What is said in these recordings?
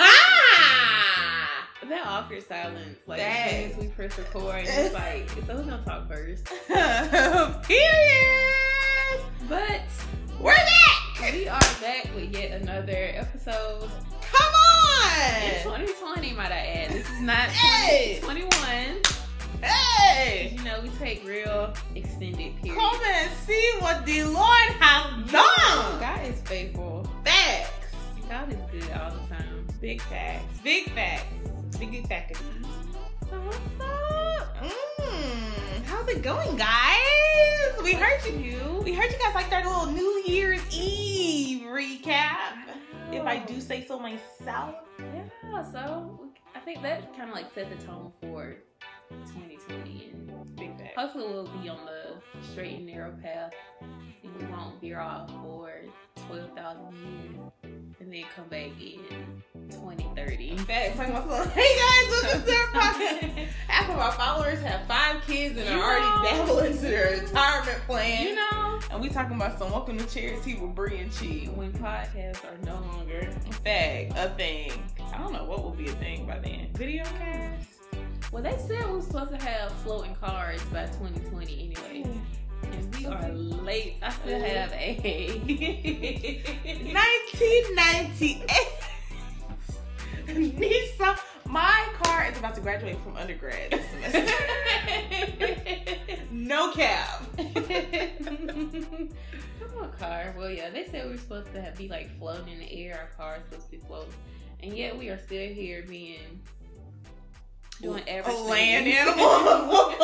ah! That awkward silence, like That- as soon as we press record, and it's like, so who's gonna talk first? Period. But We're back. we are back with yet another episode Come on. in on. 2020, might I add. This is not Hey. 2021. Hey. You know, we take real extended periods. Come and see what the Lord has done. God is faithful. God is good all the time. Big facts. Big facts. Big facts. So what's up? Mm, how's it going, guys? We heard you. We heard you guys like that little New Year's Eve recap. If I do say so myself. Yeah, so I think that kind of like set the tone for 2020 and Big facts. hopefully we'll be on the straight and narrow path we won't veer off for 12,000 years and then come back in 2030. Facts. Like my son. Hey guys, welcome to our podcast. Half of our followers have five kids and You are already dabbling into their retirement plan. You know, And we talking about some welcome to charity with Bree and Chi. when podcasts are no longer in Fact, a thing. I don't know what will be a thing by then. Video cast? well, they said we were supposed to have floating cars by 2020 anyway, and we are late. I still have a 1998. Nissan. My car is about to graduate from undergrad this semester. no cab. Come on, car. Well, yeah, they said we were supposed to have, be like floating in the air. Our car is supposed to be floating, and yet we are still here being doing A land animal.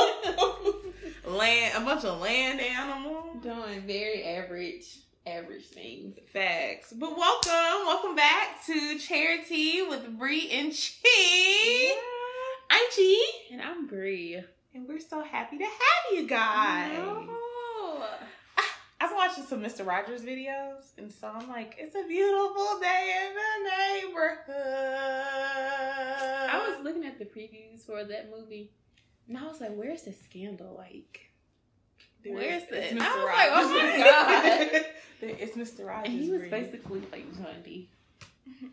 land, a bunch of land animals. doing very average, average things. Facts. But welcome, welcome back to Charity with Bree and Chi. I'm Chi, And I'm Bree. and we're so happy to have you guys. No. I've been watching some Mr. Rogers videos, and so I'm like, it's a beautiful day in the neighborhood. I was looking at the previews for that movie, and I was like, "Where's the scandal?" Like, There where's the? I was like, "Oh my god!" It's Mr. Rogers. And he was basically like Johnny.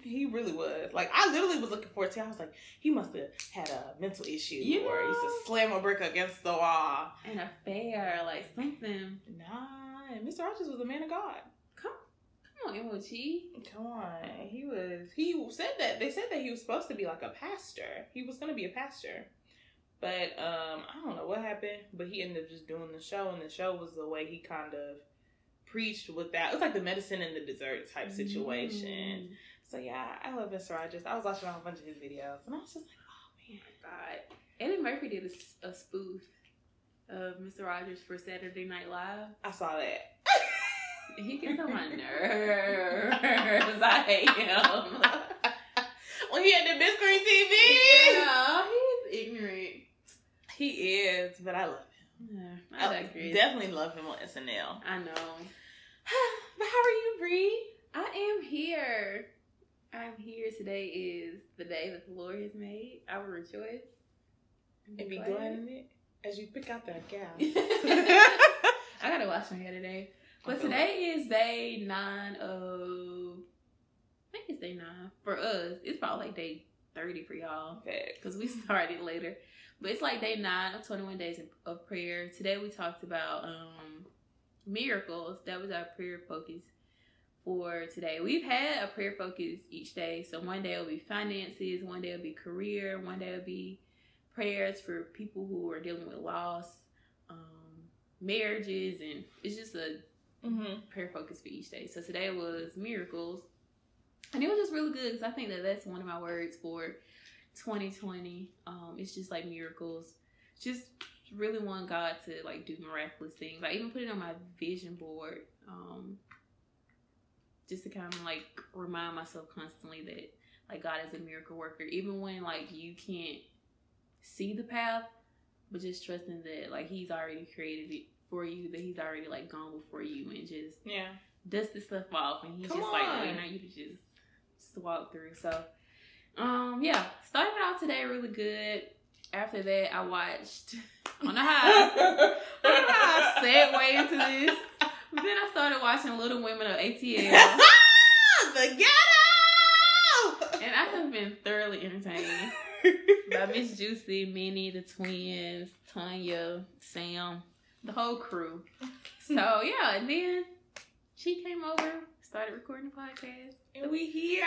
He really was. Like I literally was looking forward to. it. I was like, he must have had a mental issue, You or he used to slam a brick against the wall. an affair, like something. Nah, and Mr. Rogers was a man of God. Come come on, Emoji. Come on, he was. He said that they said that he was supposed to be like a pastor. He was going to be a pastor, but um, I don't know what happened. But he ended up just doing the show, and the show was the way he kind of preached with that. It was like the medicine and the dessert type situation. So yeah, I love Mr. Rogers. I was watching a whole bunch of his videos, and I was just like, oh man. God, Eddie Murphy did a spoof of Mr. Rogers for Saturday Night Live. I saw that. He gets on my nerves. I hate him. when he had the big screen TV. Yeah, he's ignorant. He is, but I love him. Yeah, I I digress. definitely love him on SNL. I know. but how are you, Bree? I am here. I'm here. Today is the day that the Lord has made. I will rejoice. And be glad in it as you pick out that gal. I gotta wash my hair today. But today is day nine of. I think it's day nine for us. It's probably like day thirty for y'all because we started later. But it's like day nine of twenty one days of, of prayer. Today we talked about um miracles. That was our prayer focus for today. We've had a prayer focus each day. So one day it'll be finances, one day it'll be career, one day it'll be prayers for people who are dealing with loss, um, marriages, and it's just a Mm-hmm. prayer focus for each day. So today was miracles, and it was just really good because I think that that's one of my words for 2020. Um, it's just like miracles, just really want God to like do miraculous things. I even put it on my vision board, um, just to kind of like remind myself constantly that like God is a miracle worker, even when like you can't see the path, but just trusting that like He's already created it for you, that He's already like gone before you, and just Yeah. dust the stuff off, and He's Come just on. like waiting on you to just just walk through. So, um, yeah, started out today really good. After that, I watched. I don't know how. I don't know how I segue into this. But then I started watching Little Women of ATL. the ghetto. And I have been thoroughly entertained Miss Juicy, Minnie, the twins, Tanya, Sam, the whole crew. So yeah, and then she came over, started recording the podcast. and we here.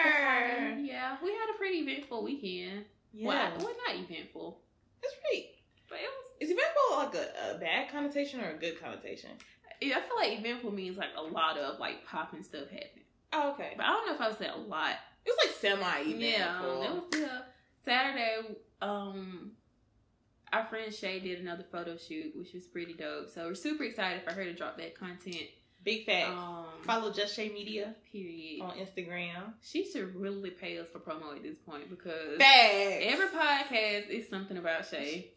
Yeah, we had a pretty eventful weekend. Yeah. Well, well, not eventful, It's pretty. but it was. Is eventful like a, a bad connotation or a good connotation? I feel like eventful means like a lot of like popping stuff happening. Oh, okay. But I don't know if I would say a lot. It was like semi eventful. Yeah, um, it was yeah. Saturday. Um, our friend Shay did another photo shoot, which was pretty dope. So we're super excited for her to drop that content. Big facts. Um, Follow Just Shay Media period. on Instagram. She should really pay us for promo at this point because Facts. every podcast is something about Shay.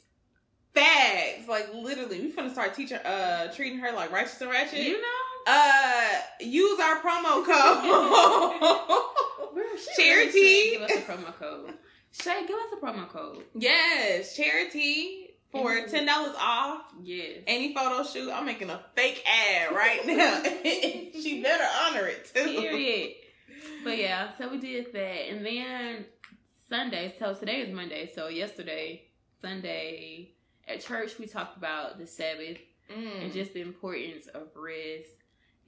Facts. Like literally, we're gonna start teaching, uh, treating her like righteous and ratchet. You know, uh, use our promo code. Charity. really give us a promo code. Shay, give us a promo code. yes, charity for ten dollars off Yes. any photo shoot. I'm making a fake ad right now. she better honor it too. Period. But yeah, so we did that, and then Sunday. So today is Monday. So yesterday, Sunday at church, we talked about the Sabbath Mm. and just the importance of rest.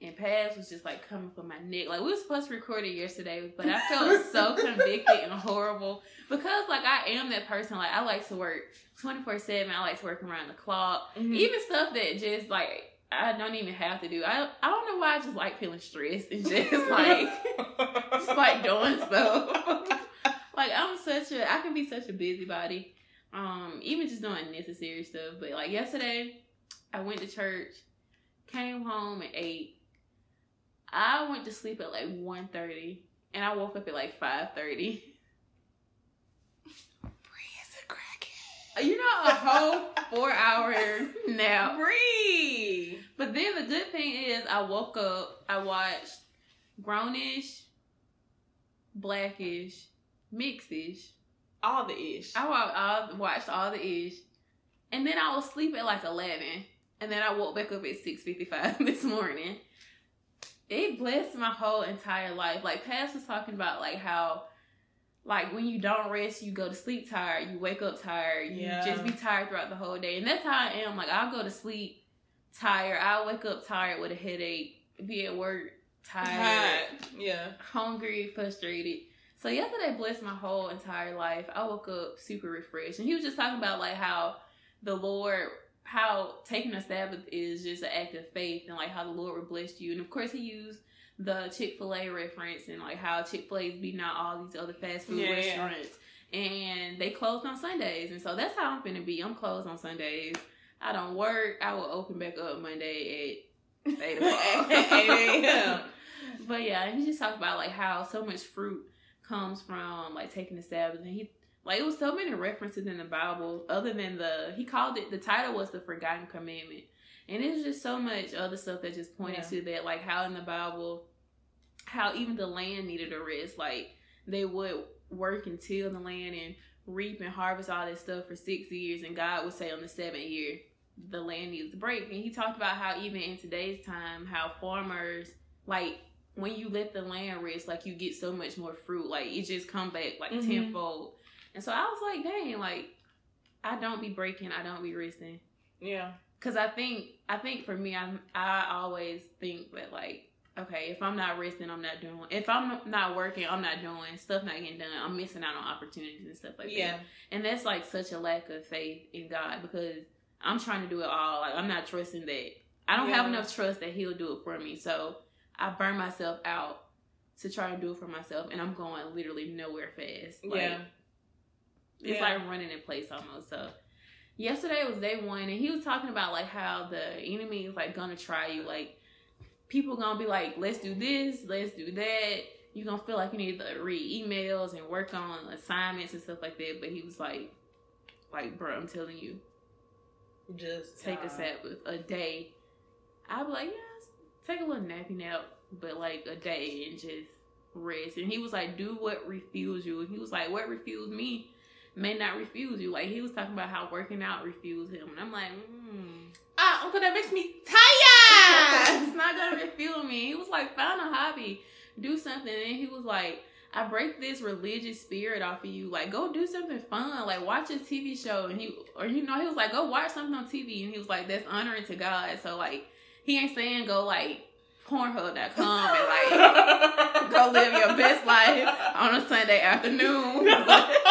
And Paz was just like coming for my neck. Like we were supposed to record it yesterday, but I felt so convicted and horrible because like I am that person. Like I like to work twenty four seven. I like to work around the clock. Mhm. Even stuff that just like I don't even have to do. I I don't know why I just like feeling stressed and just like just like doing stuff. like I'm such a I can be such a busybody. Um, even just doing necessary stuff. But like yesterday, I went to church, came home and eight. I went to sleep at like 1.30 and I woke up at like five thirty. You know, a whole four hour nap. Breathe. But then the good thing is, I woke up, I watched Grownish, Blackish, Mixish. All the ish. I wa- I watched all the ish, and then I was asleep at like eleven, and then I woke back up at six fifty five this morning. It blessed my whole entire life. Like Paz was talking about, like how, like when you don't rest, you go to sleep tired, you wake up tired, you Yeah. just be tired throughout the whole day, and that's how I am. Like I'll go to sleep tired, I'll wake up tired with a headache, be at work tired Yeah. hungry, frustrated. So yesterday blessed my whole entire life. I woke up super refreshed, and he was just talking about like how the Lord, how taking a Sabbath is just an act of faith, and like how the Lord would bless you. And of course, he used the Chick Fil A reference and like how Chick Fil A is beating out all these other fast food Yeah, yeah. restaurants, and they closed on Sundays, and so that's how I'm gonna be. I'm closed on Sundays. I don't work. I will open back up Monday at eight o'clock. 8 a.m. But yeah, and he just talked about like how so much fruit comes from like taking the Sabbath, and he like it was so many references in the Bible. Other than the he called it the title was the Forgotten Commandment, and it was just so much other stuff that just pointed Yeah. to that, like how in the Bible, how even the land needed a rest, like they would work and till the land and reap and harvest all this stuff for six years, and God would say on the seventh year the land needs a break. And he talked about how even in today's time, how farmers like when you let the land rest, like you get so much more fruit. Like it just come back like Mhm. tenfold. And so I was like, dang, like I don't be breaking, I don't be resting. Yeah. Cause I think I think for me, I I always think that like, okay, if I'm not resting, I'm not doing. If I'm not working, I'm not doing stuff. Not getting done. I'm missing out on opportunities and stuff like Yeah. that. And that's like such a lack of faith in God because I'm trying to do it all. Like I'm not trusting that. I don't have enough trust that He'll do it for me. So I burn myself out to try and do it for myself, and I'm going literally nowhere fast. Like, Yeah. It's Yeah. like running in place almost. So yesterday was day one, and he was talking about like how the enemy is like gonna try you. Like people gonna be like, let's do this, let's do that. You're gonna feel like you need to read emails and work on assignments and stuff like that. But he was like, like, bro, I'm telling you, Just take uh, a Sabbath a day. I'd be like, yes, take a little nappy nap, but like a day and just rest. And he was like, do what refuels you. And he was like, what refuels me may not refuse you. Like he was talking about how working out refused him. And I'm like, mm. Ah, Uncle, that makes me tired. it's not gonna refuel me. He was like, find a hobby, do something. And he was like, I break this religious spirit off of you. Like, go do something fun. Like, watch a TV show, and you, or you know, he was like, go watch something on TV, and he was like, that's honoring to God. So like, he ain't saying go like Pornhub.com and like go live your best life on a Sunday afternoon. But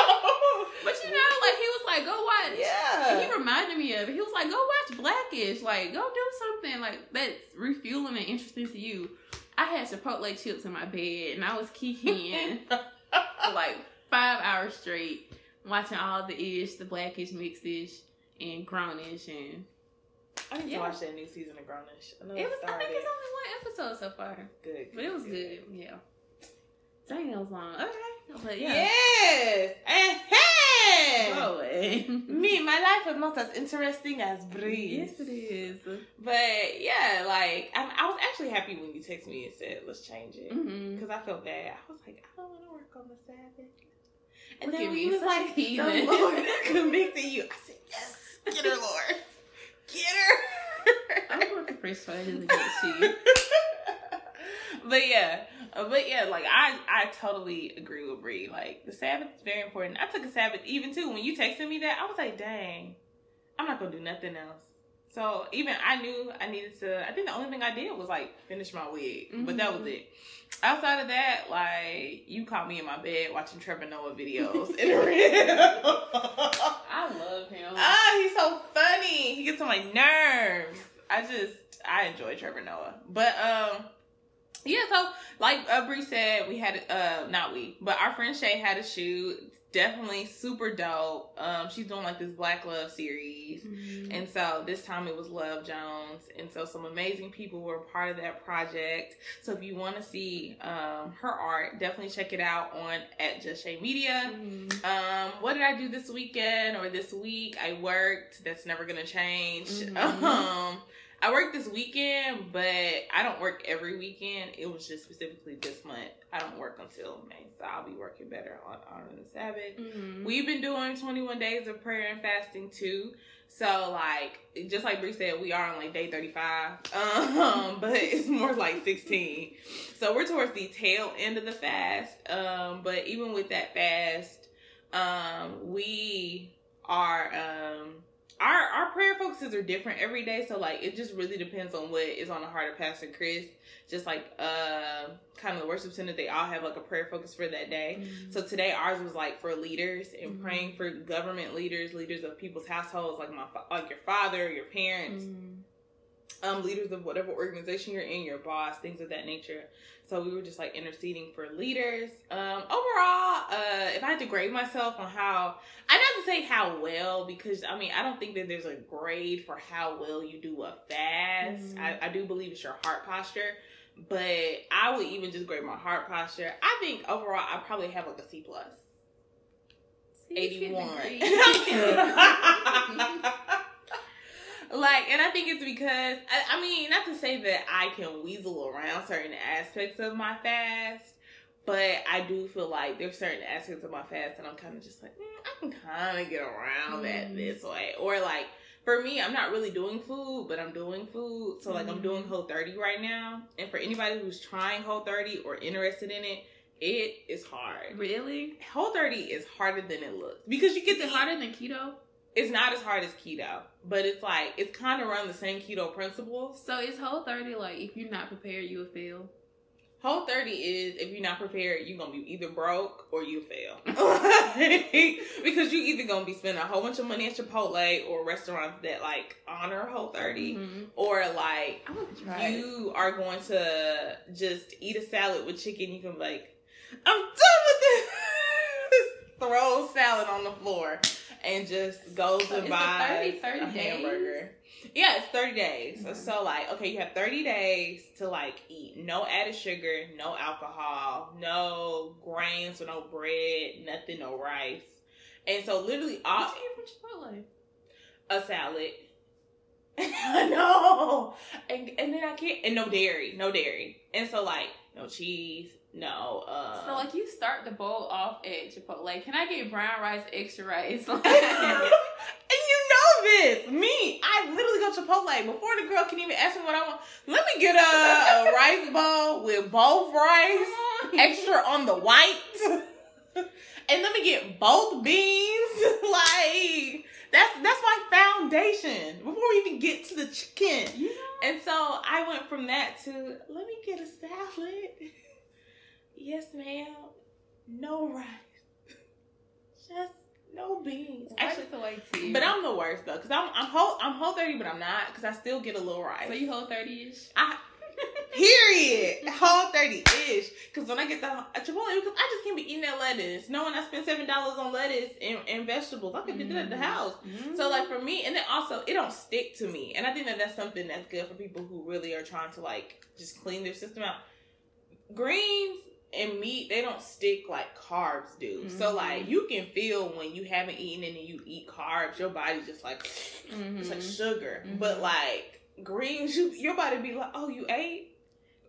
you know, like he was like, go watch. Yeah. He reminded me of. He was like, go watch Blackish. Like, go do something like that's refueling and interesting to you. I had Chipotle chips in my bed and I was kicking for like five hours straight, watching all the ish, the blackish, mixedish, and grownish, and I need Yeah. to watch that new season of Grownish. I know it was. I think it's only one episode so far, good, but it was good. Yeah. Dang, it was long. Okay, but yeah. Yes. Go away. Me, my life is not as interesting as Breeze. Yes, it is. But yeah, like I, I was actually happy when you texted me and said let's change it mm-hmm. because I felt bad. I was like, I don't want to work on the Sabbath. And Look then when you was like, the Lord convicted you. I said, yes, get her, Lord, get her. I'm going to Fresh Fridays against you. but yeah, but yeah, like I, I totally agree with Bree. Like the Sabbath is very important. I took a Sabbath even too. When you texted me that, I was like, dang, I'm not gonna do nothing else. So even I knew I needed to. I think the only thing I did was like finish my wig, but that was Mhm. it. Outside of that, like you caught me in my bed watching Trevor Noah videos in the real. I love him. Ah, he's so funny. He gets on my nerves. I just I enjoy Trevor Noah. But um yeah, so like uh, Bree said, we had uh not we, but our friend Shay had a shoot. Definitely super dope. Um she's doing like this Black Love series. Mhm. And so this time it was Love Jones. And so some amazing people were part of that project. So if you want to see um, her art, definitely check it out on at Just Shay Media. Mhm. Um, what did I do this weekend or this week? I worked. That's never gonna change. Mhm. Um, I work this weekend, but I don't work every weekend. It was just specifically this month. I don't work until May, so I'll be working better on on the Sabbath. Mhm. We've been doing 21 days of prayer and fasting too. So like just like Bree said, we are on like day 35. Um, but it's more like 16. So we're towards the tail end of the fast. Um, but even with that fast, um, we are um our our prayer focuses are different every day. So like it just really depends on what is on the heart of Pastor Chris. Just like uh kind of the worship center, they all have like a prayer focus for that day. Mhm. So today ours was like for leaders and Mhm. praying for government leaders, leaders of people's households, like my like your father, your parents, Mhm. Um, leaders of whatever organization you're in, your boss, things of that nature. So we were just like interceding for leaders. Um, overall, uh, if I had to grade myself on how, I not to say how well because I mean I don't think that there's a grade for how well you do a fast. Mhm. I, I do believe it's your heart posture, but I would even just grade my heart posture. I think overall I probably have like a C plus. See, it's getting 81. like, and I think it's because, I, I mean, not to say that I can weasel around certain aspects of my fast, but I do feel like there's certain aspects of my fast that I'm kind of just like, mm, I can kind of get around that Mm. this way. Or like, for me, I'm not really doing food, but I'm doing food. So like, I'm Mm. doing Whole 30 right now. And for anybody who's trying Whole 30 or interested in it, it is hard. really? Whole 30 is harder than it looks because you get Is to eat- harder than keto? It's not as hard as keto, but it's like it's kind of run the same keto principles. So is whole thirty like if you're not prepared, you'll fail? Whole 30 is if you're not prepared, you're gonna be either broke or you fail. because you either gonna be spending a whole bunch of money at Chipotle or restaurants that like honor Whole 30, Mhm. or like I want to try it. you are going to just eat a salad with chicken. You can be like, I'm done with this. Throw salad on the floor and just goes So and is buys 30 30 a days? hamburger. Yeah, it's 30 days. Mhm. So like, okay, you have 30 days to like eat no added sugar, no alcohol, no grains, or no bread, nothing, no rice. And so literally all What you eat from Chipotle? a salad. no, and and then I can't and no dairy, no dairy, and so like no cheese, no. Uh, So like you start the bowl off at Chipotle. Can I get brown rice, extra rice? and you know this, me. I literally go to Chipotle before the girl can even ask me what I want. Let me get a, a rice bowl with both rice extra on the white. and let me get both beans. like that's that's my foundation before we even get to the chicken. Know? And so I went from that to let me get a salad. Yes, ma'am. No rice. Just no beans. Actually, Actually, the way too. but I'm the worst though, cause I'm I'm whole I'm whole thirty, but I'm not, cause I still get a little rice. so you hold thirty ish. I period whole thirty ish. Cause when I get the Chipotle, because I just can't be eating that lettuce. Knowing I spent seven dollars on lettuce and, and vegetables, I could do that at the house. So like for me, and then also it don't stick to me, and I think that that's something that's good for people who really are trying to like just clean their system out. Greens and meat they don't stick like carbs do. So Mhm. like you can feel when you haven't eaten and then you eat carbs, your body's just like Mhm. it's like sugar. Mhm. But like greens, you your body be like, oh, you ate.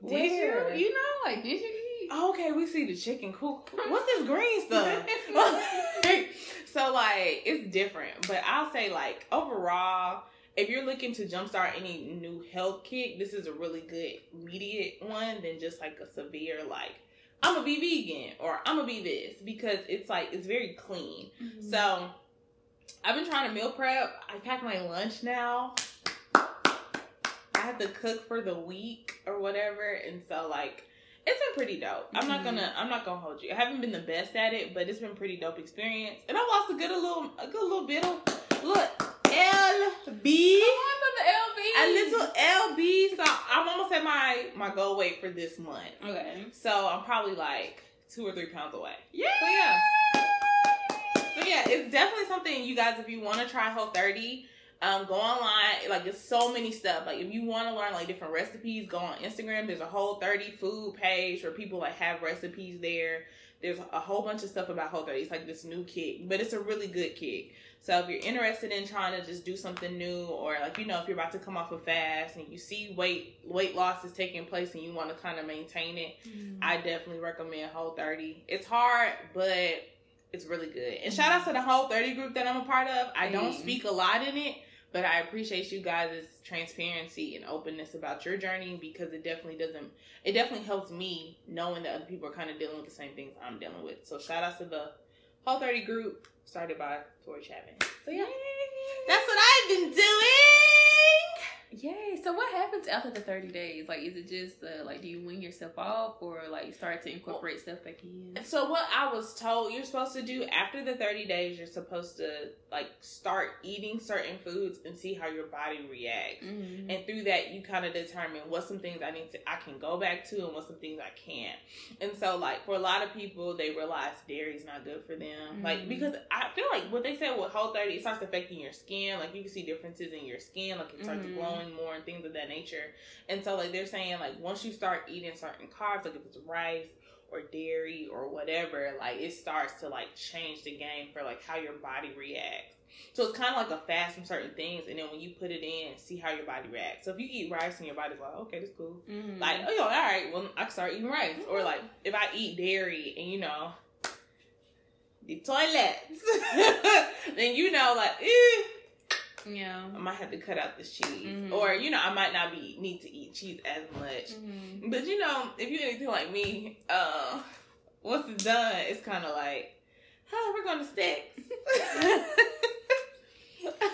Did you? You know, like did you eat? Okay, we see the chicken. Cool. What's this green stuff? so like it's different, but I'll say like overall, if you're looking to jumpstart any new health kick, this is a really good immediate one than just like a severe like I'm gonna be vegan or I'm gonna be this because it's like it's very clean. Mhm. So I've been trying to meal prep. I pack my lunch now. I have to cook for the week or whatever, and so like it's been pretty dope. I'm not Mhm. gonna I'm not gonna hold you. I haven't been the best at it, but it's been pretty dope experience. And I lost a good a little a good little bit of look LB. Come on, the LB. A little LB. So I'm almost at my my goal weight for this month. Okay. So I'm probably like two or three pounds away. Yeah. So yeah. So yeah, it's definitely something you guys, if you want to try Whole 30, um, go online. Like it's so many stuff. Like if you want to learn like different recipes, go on Instagram. There's a Whole 30 food page where people like have recipes there. There's a whole bunch of stuff about Whole 30. It's like this new kick, but it's a really good kick. So if you're interested in trying to just do something new, or like you know if you're about to come off a fast and you see weight weight loss is taking place and you want to kind of maintain it, Mm-hmm. I definitely recommend Whole 30. It's hard, but it's really good. And shout out to the Whole 30 group that I'm a part of. I don't speak a lot in it, but I appreciate you guys' transparency and openness about your journey because it definitely doesn't it definitely helps me knowing that other people are kind of dealing with the same things I'm dealing with. So shout out to the Whole 30 group started by Tori Chapman. So yeah. That's what I've been doing. Yay. So what happens after the 30 days? Like, is it just, uh, like, do you wing yourself off or, like, you start to incorporate stuff back in? So what I was told you're supposed to do after the 30 days, you're supposed to like start eating certain foods and see how your body reacts. Mm-hmm. And through that, you kind of determine what some things I need to, I can go back to, and what some things I can't. And so, like for a lot of people, they realize dairy's not good for them. Like Mhm. because I feel like what they said with Whole 30, it starts affecting your skin. Like you can see differences in your skin, like it starts Mhm. glowing more and things of that nature. And so, like they're saying, like once you start eating certain carbs, like if it's rice or dairy or whatever, like it starts to like change the game for like how your body reacts. So it's kind of like a fast from certain things, and then when you put it in, see how your body reacts. So if you eat rice and your body's like, okay, that's cool. Mm-hmm. Like, oh, yo, all right, well, I can start eating rice. Or like, if I eat dairy and you know, the toilets, then you know, like, eh, yeah. I might have to cut out this cheese, Mhm. or you know, I might not be need to eat cheese as much. Mm-hmm. But you know, if you're anything like me, uh, once it's done, it's kind of like, oh, we're going to sticks.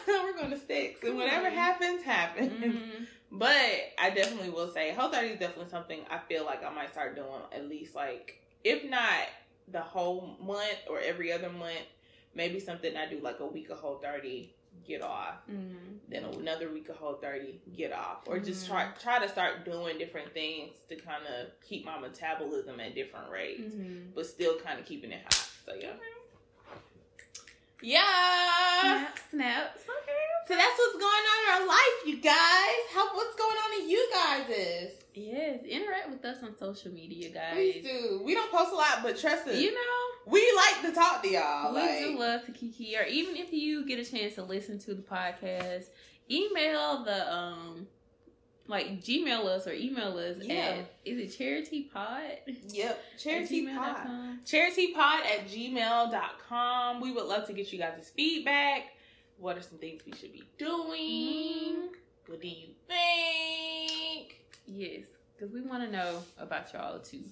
we're going to sticks, and whatever happens, happens. Mm-hmm. But I definitely will say, Whole 30 is definitely something I feel like I might start doing at least like, if not the whole month or every other month, maybe something I do like a week of Whole 30, get off Mm-hmm. then another week of whole 30 get off or just Mhm. try try to start doing different things to kind of keep my metabolism at different rates Mm-hmm. but still kind of keeping it high. so yeah yeah Snap, snaps. Okay. so that's what's going on in our life you guys how what's going on in you guys' is? Yes, interact with us on social media, guys. please do we don't post a lot but trust us You know, we like to talk to y'all we like, do love to kiki, or even if you get a chance to listen to the podcast, email the um, like Gmail us or email us Yeah. at is it charity pod yep charity pod com. charitypod at gmail.com. We would love to get you guys' feedback. What are some things we should be doing? What do you think? Yes, because we want to know about y'all too.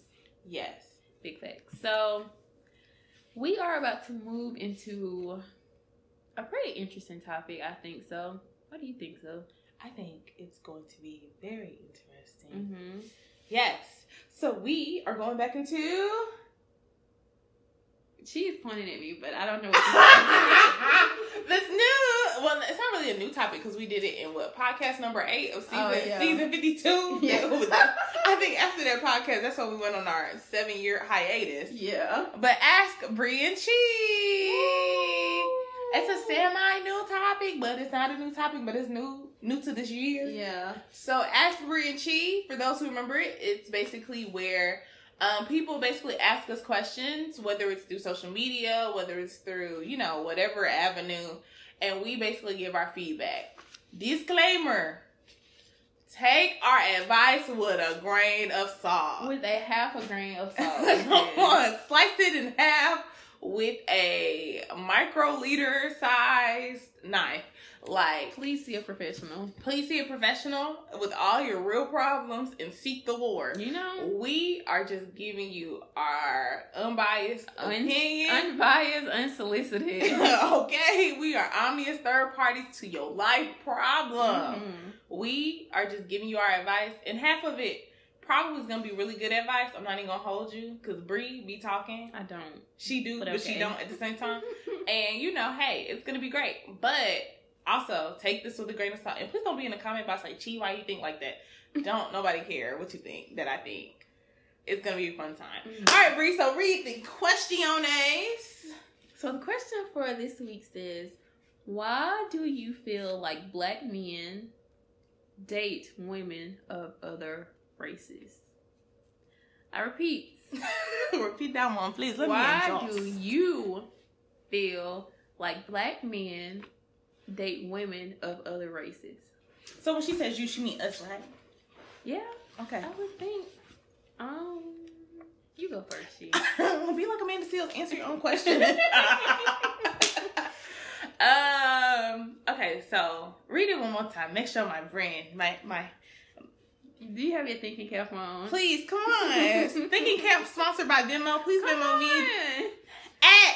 Yes. Big facts. So we are about to move into a pretty interesting topic, I think so. What do you think so? I think it's going to be very interesting. Mm-hmm. Yes. So we are going back into. She's pointing at me, but I don't know what this new. Well, it's not really a new topic because we did it in what podcast number eight of oh, season Oh, yeah. season fifty two. Yeah. I think after that podcast, that's when we went on our seven year hiatus. Yeah. But ask Bree and Chi. It's a semi new topic, but it's not a new topic, but it's new new to this year. Yeah. So Ask Bree and Chi, for those who remember it, it's basically where um, people basically ask us questions, whether it's through social media, whether it's through, you know, whatever avenue, and we basically give our feedback. Disclaimer. Take our advice with a grain of salt. With a half a grain of salt. Come on, slice it in half with a microliter sized knife. Like, Please see a professional. please see a professional with all your real problems and seek the Lord. You know? We are just giving you our unbiased Un- opinion. Unbiased, unsolicited. okay, we are obvious third parties to your life problem. Mhm. We are just giving you our advice, and half of it probably is gonna be really good advice. I'm not even gonna hold you because Bree be talking. I don't. She do, But but, she don't at the same time. And you know, hey, it's gonna be great. But also take this with a grain of salt. And please don't be in the comment box like, "Chi, why you think like that?" don't nobody care what you think that I think. It's gonna be a fun time. Mhm. All right, Bree. So read the questiones. So the question for this week says, why do you feel like black men date women of other races? I repeat, Repeat that one, please. Let why do you feel like black men date women of other races? So when she says you, she mean us, right? Yeah, Okay. I would think. Um, you go first, she. Be like Amanda Seales. Answer your own question. um. Okay. So read it one more time. Make sure my brain, my my. Do you have your thinking cap on? Please come on. Thinking Cap sponsored by Venmo. Please Come Venmo me at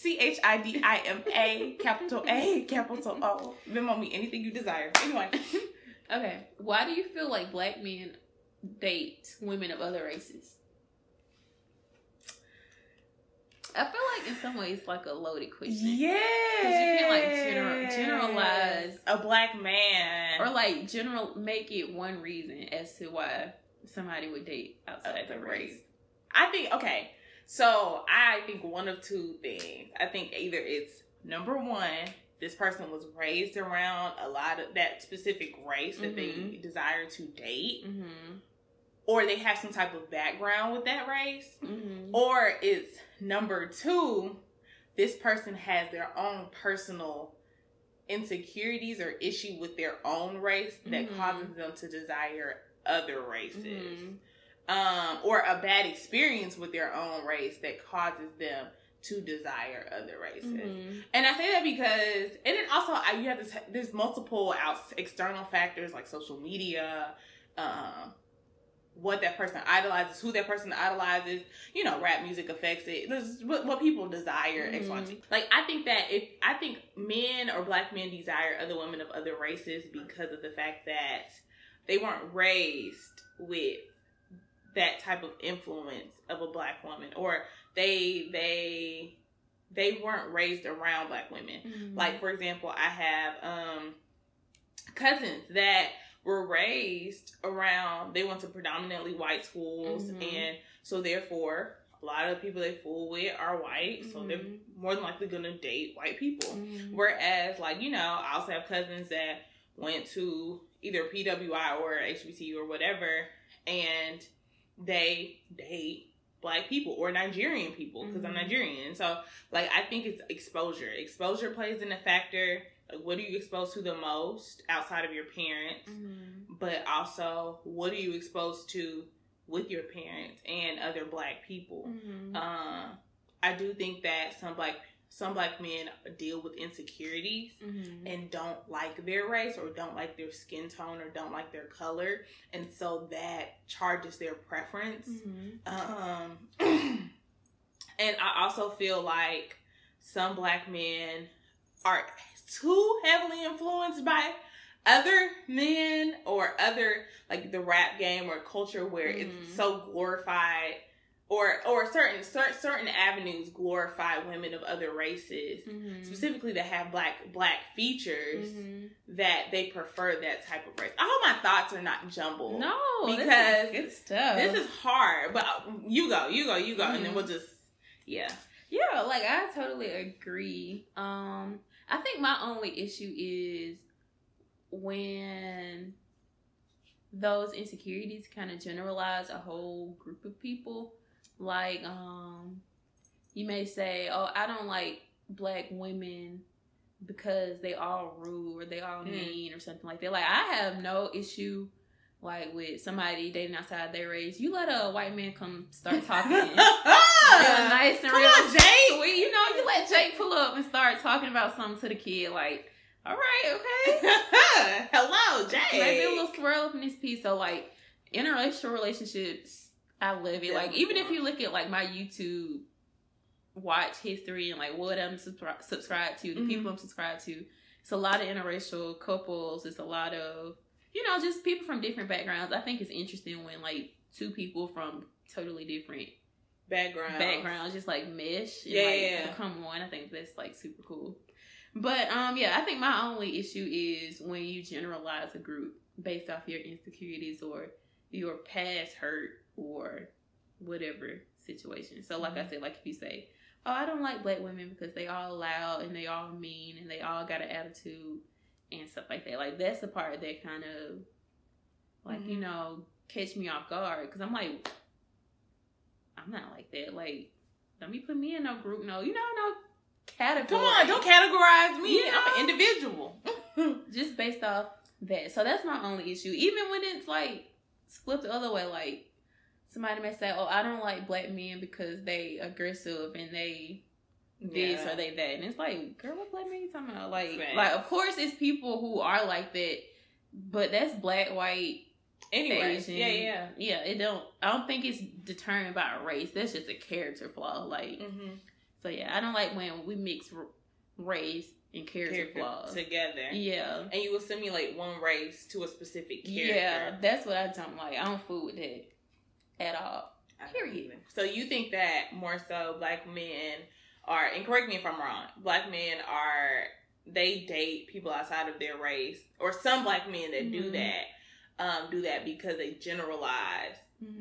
C H I D I M A capital A capital O. Venmo me anything you desire. Anyway. Okay. Why do you feel like black men date women of other races? I feel like in some ways it's like a loaded question. Yeah. you can, like, gener- generalize. a black man Or like general make it one reason as to why somebody would date outside of the the race. race. I think okay. So I think one of two things. I think either it's number one, this person was raised around a lot of that specific race that they Mhm. desire to date, Mm-hmm. or they have some type of background with that race, Mm-hmm. or it's number two, this person has their own personal insecurities or issue with their own race that Mhm. causes them to desire other races Mm-hmm. Um, or a bad experience with their own race that causes them to desire other races. Mm-hmm. And I say that because, and then also I, you have this. There's multiple out external factors like social media, um, what that person idolizes, who that person idolizes. You know, rap music affects it. There's what, what people desire. Z. Like I think that if I think men or black men desire other women of other races because of the fact that they weren't raised with that type of influence of a black woman or they they they weren't raised around black women Mm-hmm. like for example i have um cousins that were raised around they went to predominantly white schools Mhm. and so therefore a lot of the people they fool with are white so they're Mhm. more than likely gonna date white people Mhm. Whereas, like, you know, I also have cousins that went to either PWI or HBCU or whatever, and they date black people or Nigerian people because I'm Mhm. Nigerian. So, like, I think it's exposure. Exposure plays in a factor. Like, what are you exposed to the most outside of your parents? Mhm. But also, what are you exposed to with your parents and other black people? Mhm. Um, I do think that some black some black men deal with insecurities Mhm. and don't like their race or don't like their skin tone or don't like their color, and so that charges their preference. Mhm. Um, also feel like some black men are too heavily influenced by other men or other like the rap game or culture where Mhm. it's so glorified or or certain cer- certain avenues glorify women of other races Mhm. specifically that have black black features Mhm. that they prefer that type of race. I hope my thoughts are not jumbled. No, Because this is good stuff. This is hard, but you go, you go, you go, and then Mhm. we'll just yeah. Yeah, like I totally agree. Um, I think my only issue is when those insecurities kind of generalize a whole group of people. Like, um, you may say, "Oh, I don't like black women because they all rude or they all Mm. mean or something like that." Like, I have no issue. Like with somebody dating outside their race, you let a white man come start talking real nice and Come real on, Jake. sweet. You know, you let Jake pull up and start talking about something to the kid, like, all right, okay. Hello, Jake. Maybe a little swirl up in this piece. So, like, interracial relationships, I love it. Like, even if you look at like my YouTube watch history and like what I'm subscri- subscribed to, the Mhm. people I'm subscribed to, it's a lot of interracial couples. It's a lot of you know just people from different backgrounds. I think it's interesting when like two people from totally different Background. backgrounds just like mesh and Yeah, like yeah. become one. I think that's like super cool. But um yeah, I think my only issue is when you generalize a group based off your insecurities or your past hurt or whatever situation. So like I Mhm. said, like if you say, Oh, I don't like black women because they all loud and they all mean and they all got an attitude and stuff like that. Like that's the part that kind of like, you Mhm. know, catch me off guard because I'm like I'm not like that. Like, don't be put me in no group, no, you know, no category. Come on, don't categorize me. You I'm an individual. Just based off that. So that's my only issue. Even when it's like flipped the other way, like somebody may say, "Oh, I don't like black men because they aggressive and they this Yeah. or they that," and it's like, girl, what black men you talking about? Like, Facts. like of course it's people who are like that, but that's black, white, Anyway, Asian. yeah, yeah. yeah. It don't. I don't think it's determined by race. That's just a character flaw. Like, Mm-hmm. so yeah, I don't like when we mix race and character, flaws. together. Yeah, And you assimilate one race to a specific character. yeah, that's what I don't like. I don't fool with that at all. Period. So you think that more so black men are, and correct me if I'm wrong, black men are they date people outside of their race, or some black men that do Mhm. that, um, do that because they generalize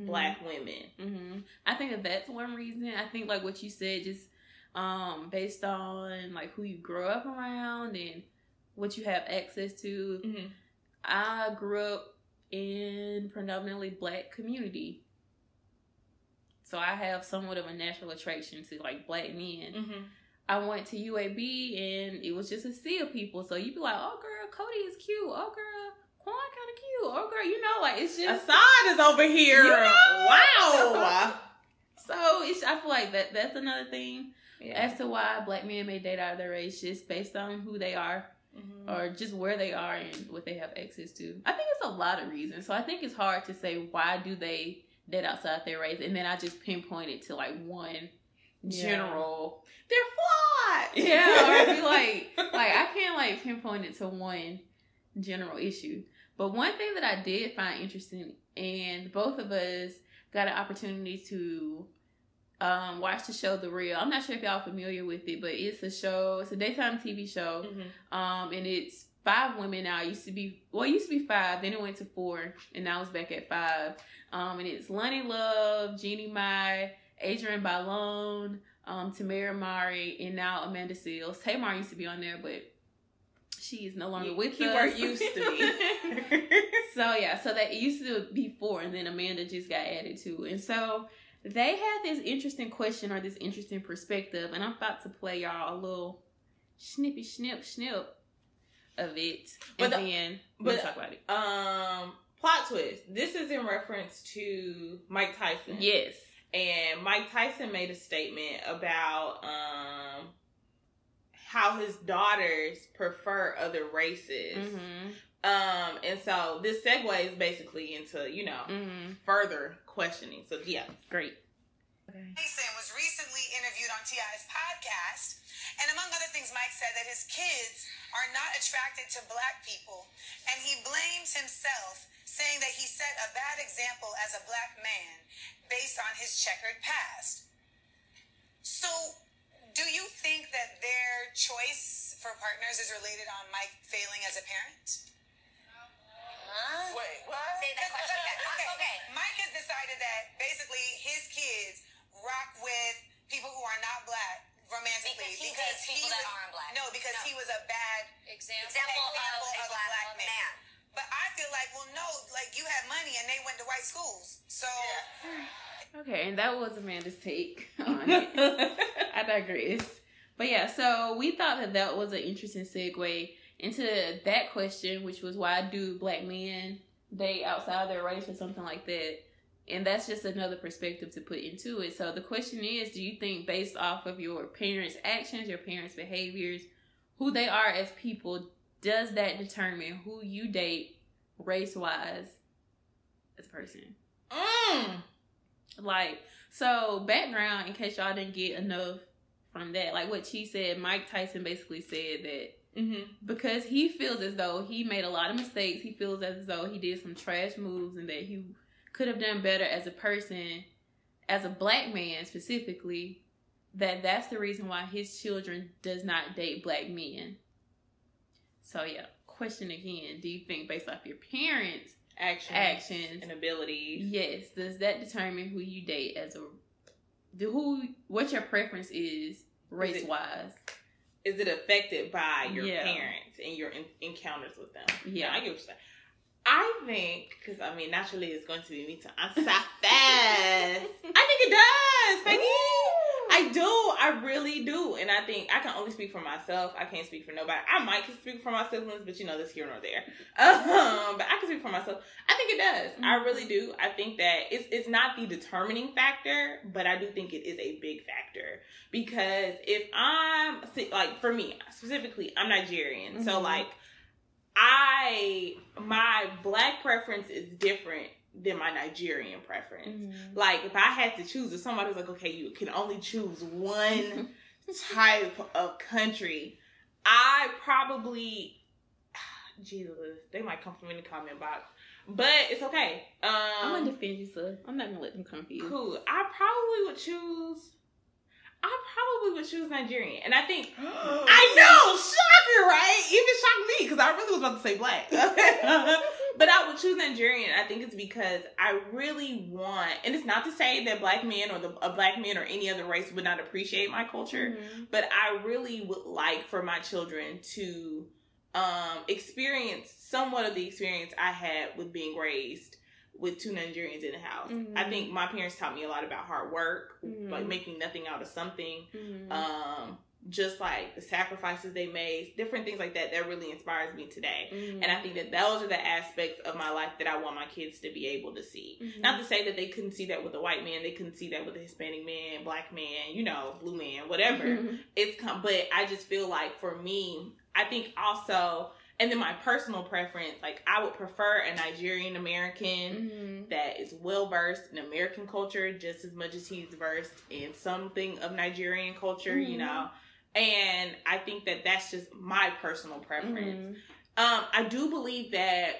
black women. hmm I think that that's one reason. I think like what you said, just um based on like who you grow up around and what you have access to. Mm-hmm. I grew up in predominantly black community. So I have somewhat of a natural attraction to like black men. Mm-hmm. I went to UAB and it was just a sea of people. So you'd be like, oh girl, Cody is cute. Oh girl, Quan kind of cute. Oh girl, you know, like it's just Assad is over here. You know? Wow. so. It's I feel like that that's another thing yeah. as to why black men may date out of their race just based on who they are Mhm. or just where they are and what they have access to. I think it's a lot of reasons. So I think it's hard to say why do they date outside their race, and then I just pinpointed to like one Yeah. general. They're flawed. Yeah, or be like, like I can't like pinpoint it to one general issue. But one thing that I did find interesting, and both of us got an opportunity to um, watch the show The Real. I'm not sure if y'all are familiar with it, but it's a show. It's a daytime TV show. Mhm. Um, and it's five women now. It used to be well, it used to be five, then it went to four, and now it's back at five. Um, and it's Loni Love, Jeannie Mai, Adrienne Bailon, um, Tamera Mowry, and now Amanda Seales. Tamar used to be on there, but she is no longer with Keyword us. used to be. so yeah, so that it used to be four, and then Amanda just got added to. And so they had this interesting question or this interesting perspective, and I'm about to play y'all a little snippy snip snip of it, But and the- then we'll but- talk about it. um, plot twist. This is in reference to Mike Tyson. Yes. and Mike Tyson made a statement about um how his daughters prefer other races. Mm-hmm. Um, and so this segues basically into you know Mm-hmm. further questioning. So yeah, Great. Mason was recently interviewed on TI's podcast, and among other things, Mike said that his kids are not attracted to black people, and he blames himself, saying that he set a bad example as a black man based on his checkered past. So, do you think that their choice for partners is related on Mike failing as a parent? Huh? Wait, what? Say that question again. Okay, Okay. Mike has decided that basically his kids rock with people who are not black romantically Because he dates people that was, aren't black. No, because No. he was a bad Example, example of, a black, man. But I feel like, well, no, like you had money and they went to white schools, so Okay, and that was Amanda's take on it. I digress. But yeah, so we thought that that was an interesting segue into that question, which was why do black men date outside their race or something like that? And that's just another perspective to put into it. So the question is, do you think based off of your parents' actions, your parents' behaviors, who they are as people, does that determine who you date race wise as a person? Mm. Like, so background, in case y'all didn't get enough from that, like what she said, Mike Tyson basically said that Mm-hmm. because he feels as though he made a lot of mistakes, he feels as though he did some trash moves and that he could have done better as a person, as a black man specifically, that that's the reason why his children does not date black men. So yeah, question again, do you think based off your parents Actions, Actions. and abilities. Yes. Does that determine who you date as a do who what your preference is race wise? Is it affected by your Yeah. parents and your in- encounters with them? Yeah. I get what you're saying. I think, because I mean, naturally it's going to be me to answer fast. I think it does, Peggy. I do. I really do. And I think I can only speak for myself. I can't speak for nobody. I might speak for my siblings, but you know, that's here nor there. Um, but I can speak for myself. I think it does. I really do. I think that it's it's not the determining factor, but I do think it is a big factor because if I'm like for me specifically, I'm Nigerian, so Mhm. like I my black preference is different than my Nigerian preference. Mm-hmm. Like if I had to choose, if somebody was like, okay, you can only choose one type of country, I probably Jesus, they might come from in the comment box. But it's okay. Um I'm gonna defend you, sir. I'm not gonna let them come for you. cool. I probably would choose I probably would choose Nigerian. And I think I know, shocker, right? Even shocked me because I really was about to say black. but I would choose Nigerian. I think it's because I really want, and it's not to say that black men or the a black man or any other race would not appreciate my culture, Mhm. but I really would like for my children to um, experience somewhat of the experience I had with being raised with two Nigerians in the house. Mhm. I think my parents taught me a lot about hard work, Mhm. like making nothing out of something Mhm. um just like the sacrifices they made different things like that that really inspires me today Mhm. and i think that those are the aspects of my life that i want my kids to be able to see Mhm. not to say that they couldn't see that with a white man they couldn't see that with a hispanic man black man you know blue man whatever Mhm. it's come but i just feel like for me i think also and then my personal preference like i would prefer a nigerian american Mhm. that is well versed in American culture just as much as he's versed in something of Nigerian culture, you Mhm. know. And I think that that's just my personal preference. Mhm. Um, I do believe that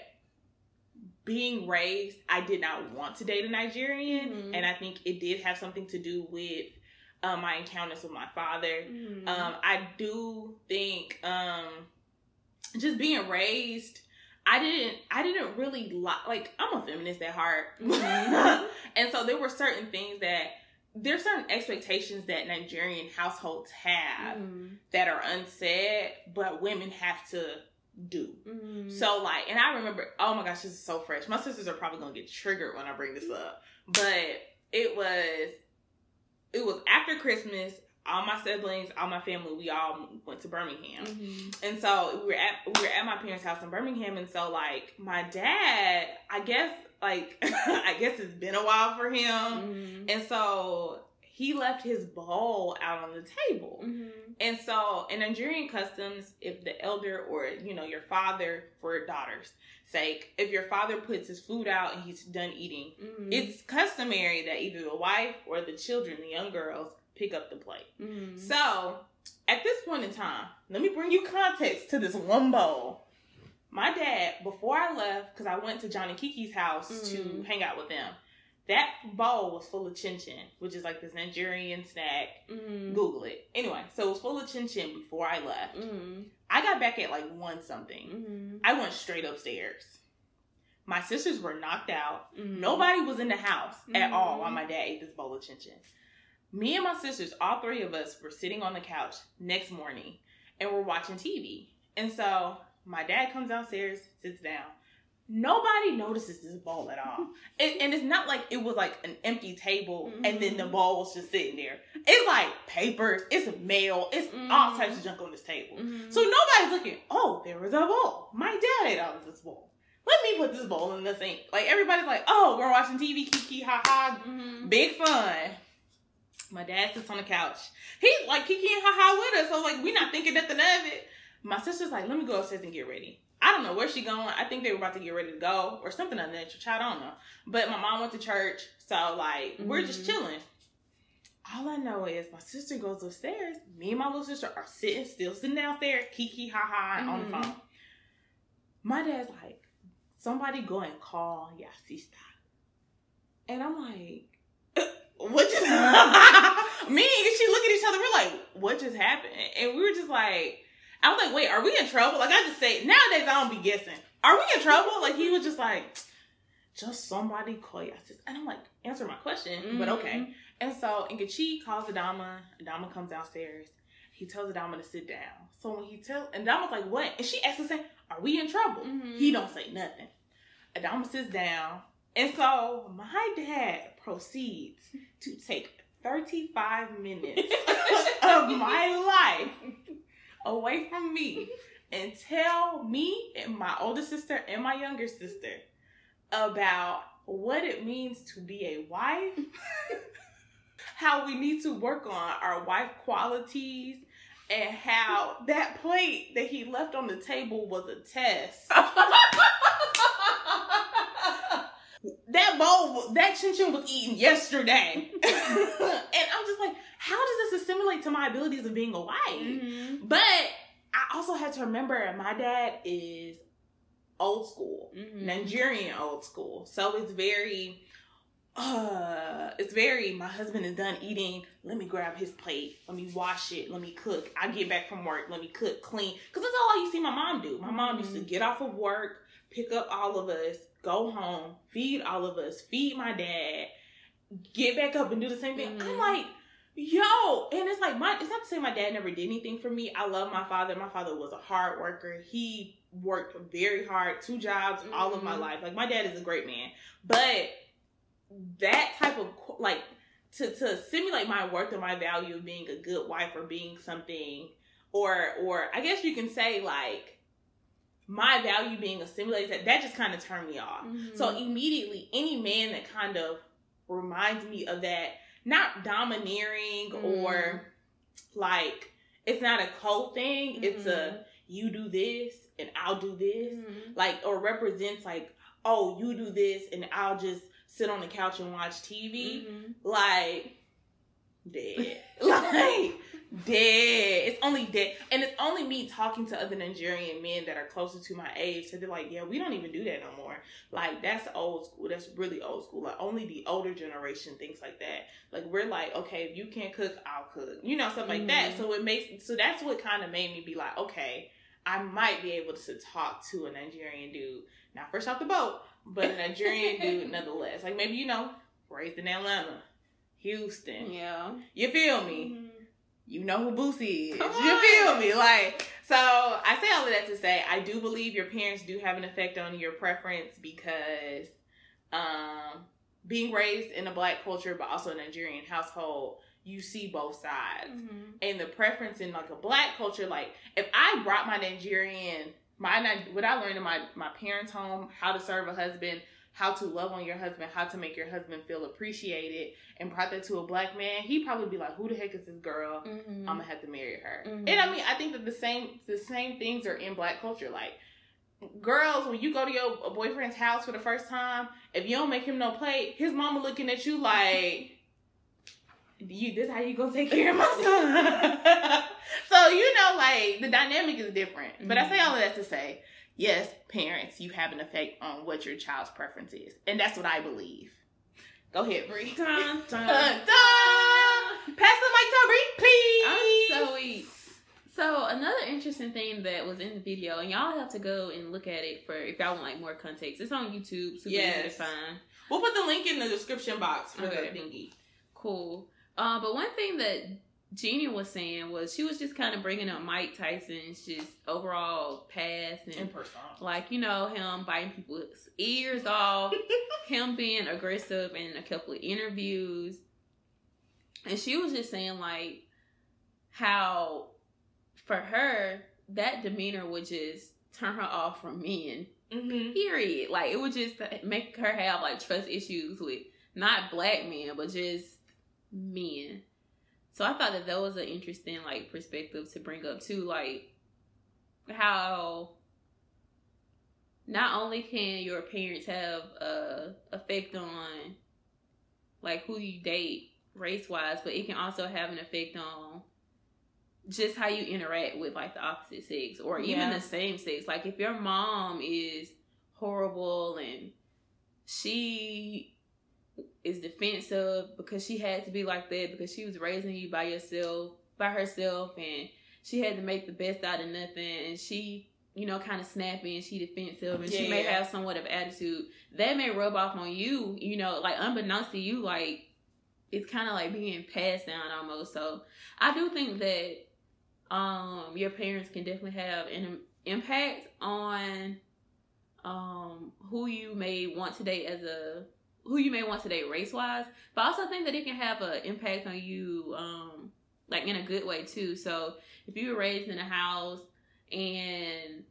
being raised, I did not want to date a Nigerian, Mhm. and I think it did have something to do with um, my encounters with my father. Mhm. Um, I do think um, just being raised, I didn't, I didn't really like. Like I'm a feminist at heart, Mhm. and so there were certain things that there's certain expectations that Nigerian households have Mhm. that are unsaid, but women have to do. Mhm. So like, and I remember, oh my gosh, this is so fresh. My sisters are probably gonna get triggered when I bring this up, but it was, it was after Christmas. All my siblings, all my family, we all went to Birmingham, Mhm. and so we were at we were at my parents' house in Birmingham, and so like my dad, I guess like I guess it's been a while for him, Mhm. and so he left his bowl out on the table. Mhm. And so in Nigerian customs, if the elder or you know your father for daughter's sake, if your father puts his food out and he's done eating, Mhm. it's customary that either the wife or the children, the young girls, pick up the plate. Mhm. So at this point in time, let me bring you context to this one bowl. My dad, before I left, because I went to Johnny Kiki's house to Mhm. hang out with them, that bowl was full of chin chin, which is like this Nigerian snack. Mhm. Google it. Anyway, so it was full of chin chin before I left. Mhm. I got back at like one something. Mhm. I went straight upstairs. My sisters were knocked out. Mhm. Nobody was in the house at Mhm. all while my dad ate this bowl of chin chin. Me and my sisters, all three of us, were sitting on the couch next morning and we're watching TV. And so my dad comes downstairs, sits down. Nobody notices this ball at all. and, and it's not like it was like an empty table and then the ball was just sitting there. It's like papers, it's mail, it's all Mhm. types of junk on this table. Mhm. So nobody's looking, oh, there was a ball. My dad ate out of this bowl. Let me put this bowl in the sink. Like everybody's like, oh, we're watching TV, kiki, ha ha, Mhm. big fun. My dad sits on the couch. He's like kiki and ha ha with us, so like we're not thinking nothing of it. My sister's like, let me go upstairs and get ready. I don't know where she going. I think they were about to get ready to go or something of that. Child, I don't know. But my mom went to church, so like we're just Mhm. chilling. All I know is my sister goes upstairs. Me and my little sister are sitting still, sitting downstairs, kiki ha ha on the Mhm. phone. My dad's like, somebody go and call your sister. And I'm like, what just me and she look at each other, we're like, what just happened? And we were just like, I was like, wait, are we in trouble? Like I just say nowadays I don't be guessing. Are we in trouble? Like he was just like, just somebody call your sister. And I'm like, answer my question, but okay. And so Nkechi calls Adama. Adama comes downstairs. He tells Adama to sit down. So when he tells, and Adama's like, what? And she asks him, are we in trouble? Mhm. He don't say nothing. Adama sits down. And so my dad proceeds to take 35 minutes of my life away from me and tell me and my older sister and my younger sister about what it means to be a wife, how we need to work on our wife qualities, and how that plate that he left on the table was a test. that bowl, that chin chin was eaten yesterday. and I'm just like, how does this assimilate to my abilities of being a wife? Mhm. But I also had to remember my dad is old school, Mhm. Nigerian old school. So it's very, uh, it's very, my husband is done eating. Let me grab his plate. Let me wash it. Let me cook. I get back from work. Let me cook, clean. Because that's all you see my mom do. My mom used to Mhm. get off of work, pick up all of us, go home, feed all of us, feed my dad, get back up and do the same thing. I'm Mhm. like, yo, and it's like my it's not to say my dad never did anything for me. I love my father. My father was a hard worker. He worked very hard, two jobs, all of my Mhm. life. Like my dad is a great man. But that type of like to to simulate my worth or my value of being a good wife or being something or or I guess you can say like my value being assimilated that that just kind of turned me off. Mhm. So immediately, any man that kind of reminds me of that, not domineering Mm. or like it's not a co thing. It's a Mhm. you do this and I'll do this, Mhm. like or represents like oh you do this and I'll just sit on the couch and watch TV. Mhm. Like dead, like dead. It's only dead, and it's only me talking to other Nigerian men that are closer to my age. So they're like, yeah, we don't even do that no more. Like that's old school. That's really old school. Like only the older generation thinks like that. Like we're like, okay, if you can't cook, I'll cook. You know, stuff like that. Mhm. So it makes so that's what kind of made me be like, okay, I might be able to talk to a Nigerian dude, not fresh off the boat, but a Nigerian dude nonetheless. Like maybe you know, raised in Atlanta, Houston. Yeah. You feel me? Mhm. You know who Boosie is. Come You feel me? Like, so I say all of that to say I do believe your parents do have an effect on your preference because um being raised in a black culture but also a Nigerian household, you see both sides. Mhm. And the preference in like a black culture, like if I brought my Nigerian, my what I learned in my my parents' home, how to serve a husband, how to love on your husband, how to make your husband feel appreciated, and brought that to a black man, he'd probably be like, "Who the heck is this girl? Mhm. I'm gonna have to marry her." Mhm. And I mean, I think that the same the same things are in black culture. Like girls, when you go to your boyfriend's house for the first time, if you don't make him no plate, his mama looking at you like, "You this how you gonna take care of my son?" so you know, like the dynamic is different. But I say all of that to say, yes, parents, you have an effect on what your child's preference is, and that's what I believe. Go ahead, Bree. Dun, dun. Dun, dun. Pass the mic to Bree, please. I'm so weak. So another interesting thing that was in the video, and y'all have to go and look at it for if y'all want like more context. It's on YouTube, super easy to find. We'll put the link in the description box for Okay. the thingy. Cool. Uh, but one thing that Jeannie was saying was she was just kind of bringing up Mike Tyson's just overall past and person. like you know him biting people's ears off, him being aggressive in a couple of interviews, and she was just saying like how for her that demeanor would just turn her off from men Mm-hmm. period. Like it would just make her have like trust issues with not black men, but just men. So I thought that that was an interesting like perspective to bring up too, like how not only can your parents have a effect on like who you date race wise, but it can also have an effect on just how you interact with like the opposite sex or even Yeah. the same sex. Like if your mom is horrible and she is defensive because she had to be like that because she was raising you by yourself by herself and she had to make the best out of nothing. And she you know kind of snappy and she defensive and she may have somewhat of attitude. That may rub off on you you know like unbeknownst to you like it's kind of like being passed down almost. So i do think that um your parents can definitely have an impact on um who you may want to date as a who you may want to date race wise but I also think that it can have an impact on you um like in a good way too so if you were raised in a house and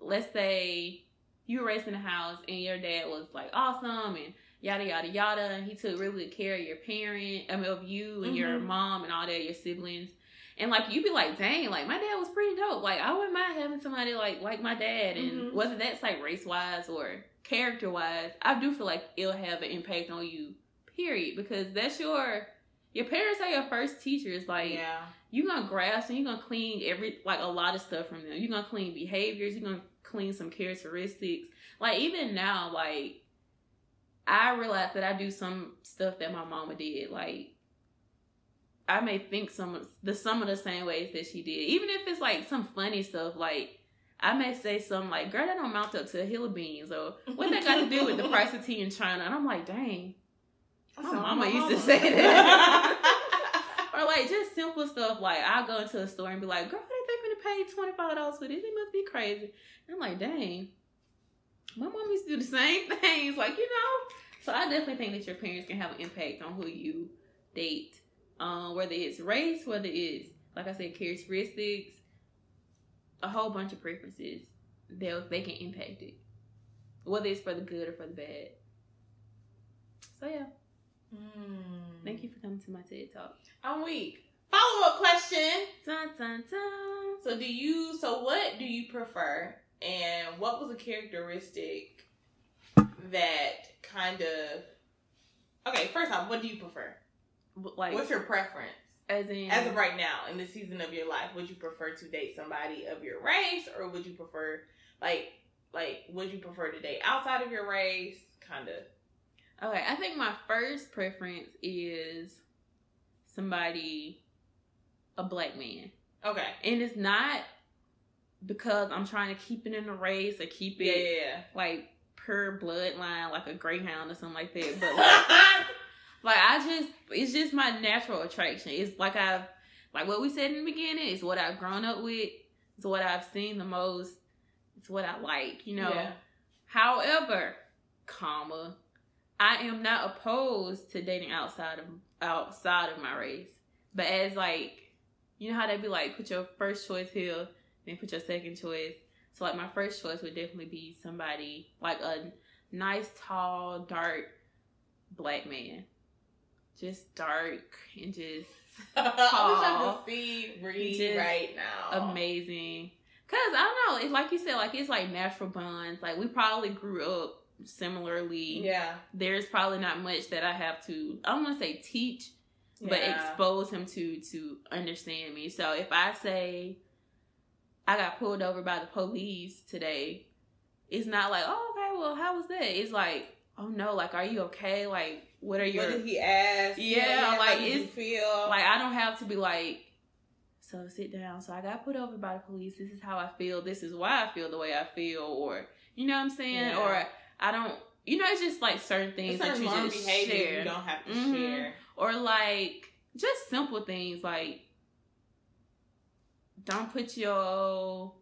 let's say you were raised in a house and your dad was like awesome and yada yada yada and he took really good care of your parent I mean of you and your Mhm. mom and all that your siblings and like you'd be like, dang, like my dad was pretty dope. Like I wouldn't mind having somebody like like my dad, and Mhm. whether that's like race wise or character wise, I do feel like it'll have an impact on you. Period, because that's your your parents are your first teachers. Like yeah. you're gonna grasp and you're gonna clean every like a lot of stuff from them. You're gonna clean behaviors. You're gonna clean some characteristics. Like even now, like I realize that I do some stuff that my mama did. Like I may think some of the some of the same ways that she did, even if it's like some funny stuff. Like I may say something like, "Girl, that don't mount up to a hill of beans," or "What that got to do with the price of tea in China?" And I'm like, "Dang." My mama used to say that. or like just simple stuff like I'll go into a store and be like, girl, they think we gonna pay twenty five dollars for this? It must be crazy. And I'm like, dang. My mom used to do the same things, like, you know. So I definitely think that your parents can have an impact on who you date. Um, whether it's race, whether it's like I said, characteristics, a whole bunch of preferences. They they can impact it. Whether it's for the good or for the bad. So yeah. Mm. Thank you for coming to my TED Talk. I'm weak. Follow up question. Dun, dun, dun. So do you? So what do you prefer? And what was a characteristic that kind of? Okay, first off, what do you prefer? Like, What's your preference? As in, As of right now, in the season of your life, would you prefer to date somebody of your race, or would you prefer, like, like, would you prefer to date outside of your race? Kind of. okay, I think my first preference is somebody, a black man. Okay. And it's not because I'm trying to keep it in the race or keep it yeah, like per bloodline, like a greyhound or something like that. But like. Like I just, it's just my natural attraction. It's like I've, like what we said in the beginning, it's what I've grown up with. It's what I've seen the most. It's what I like, you know. Yeah. However, comma, I am not opposed to dating outside of outside of my race. But as like, you know how they be like, put your first choice here, then put your second choice. So like my first choice would definitely be somebody like a nice, tall, dark black man. Just dark and just I wish I Tall. could see Reed right now. amazing. Cause I don't know, it's like you said, like it's like natural bonds. Like we probably grew up similarly. Yeah. There's probably not much that I have to I don't wanna say teach, but expose him to to understand me. So if I say I got pulled over by the police today, it's not like, oh okay, well how was that? It's like, oh no, like are you okay? Like what are your What did he ask? Yeah, how like, it's- feel like I don't have to be like, so sit down. So I got put over by the police. This is how I feel. This is why I feel the way I feel, or you know what I'm saying, Yeah. or I don't. You know, it's just like certain things It's that you just behavior share, you don't have to Mhm. share. or like just simple things like don't put your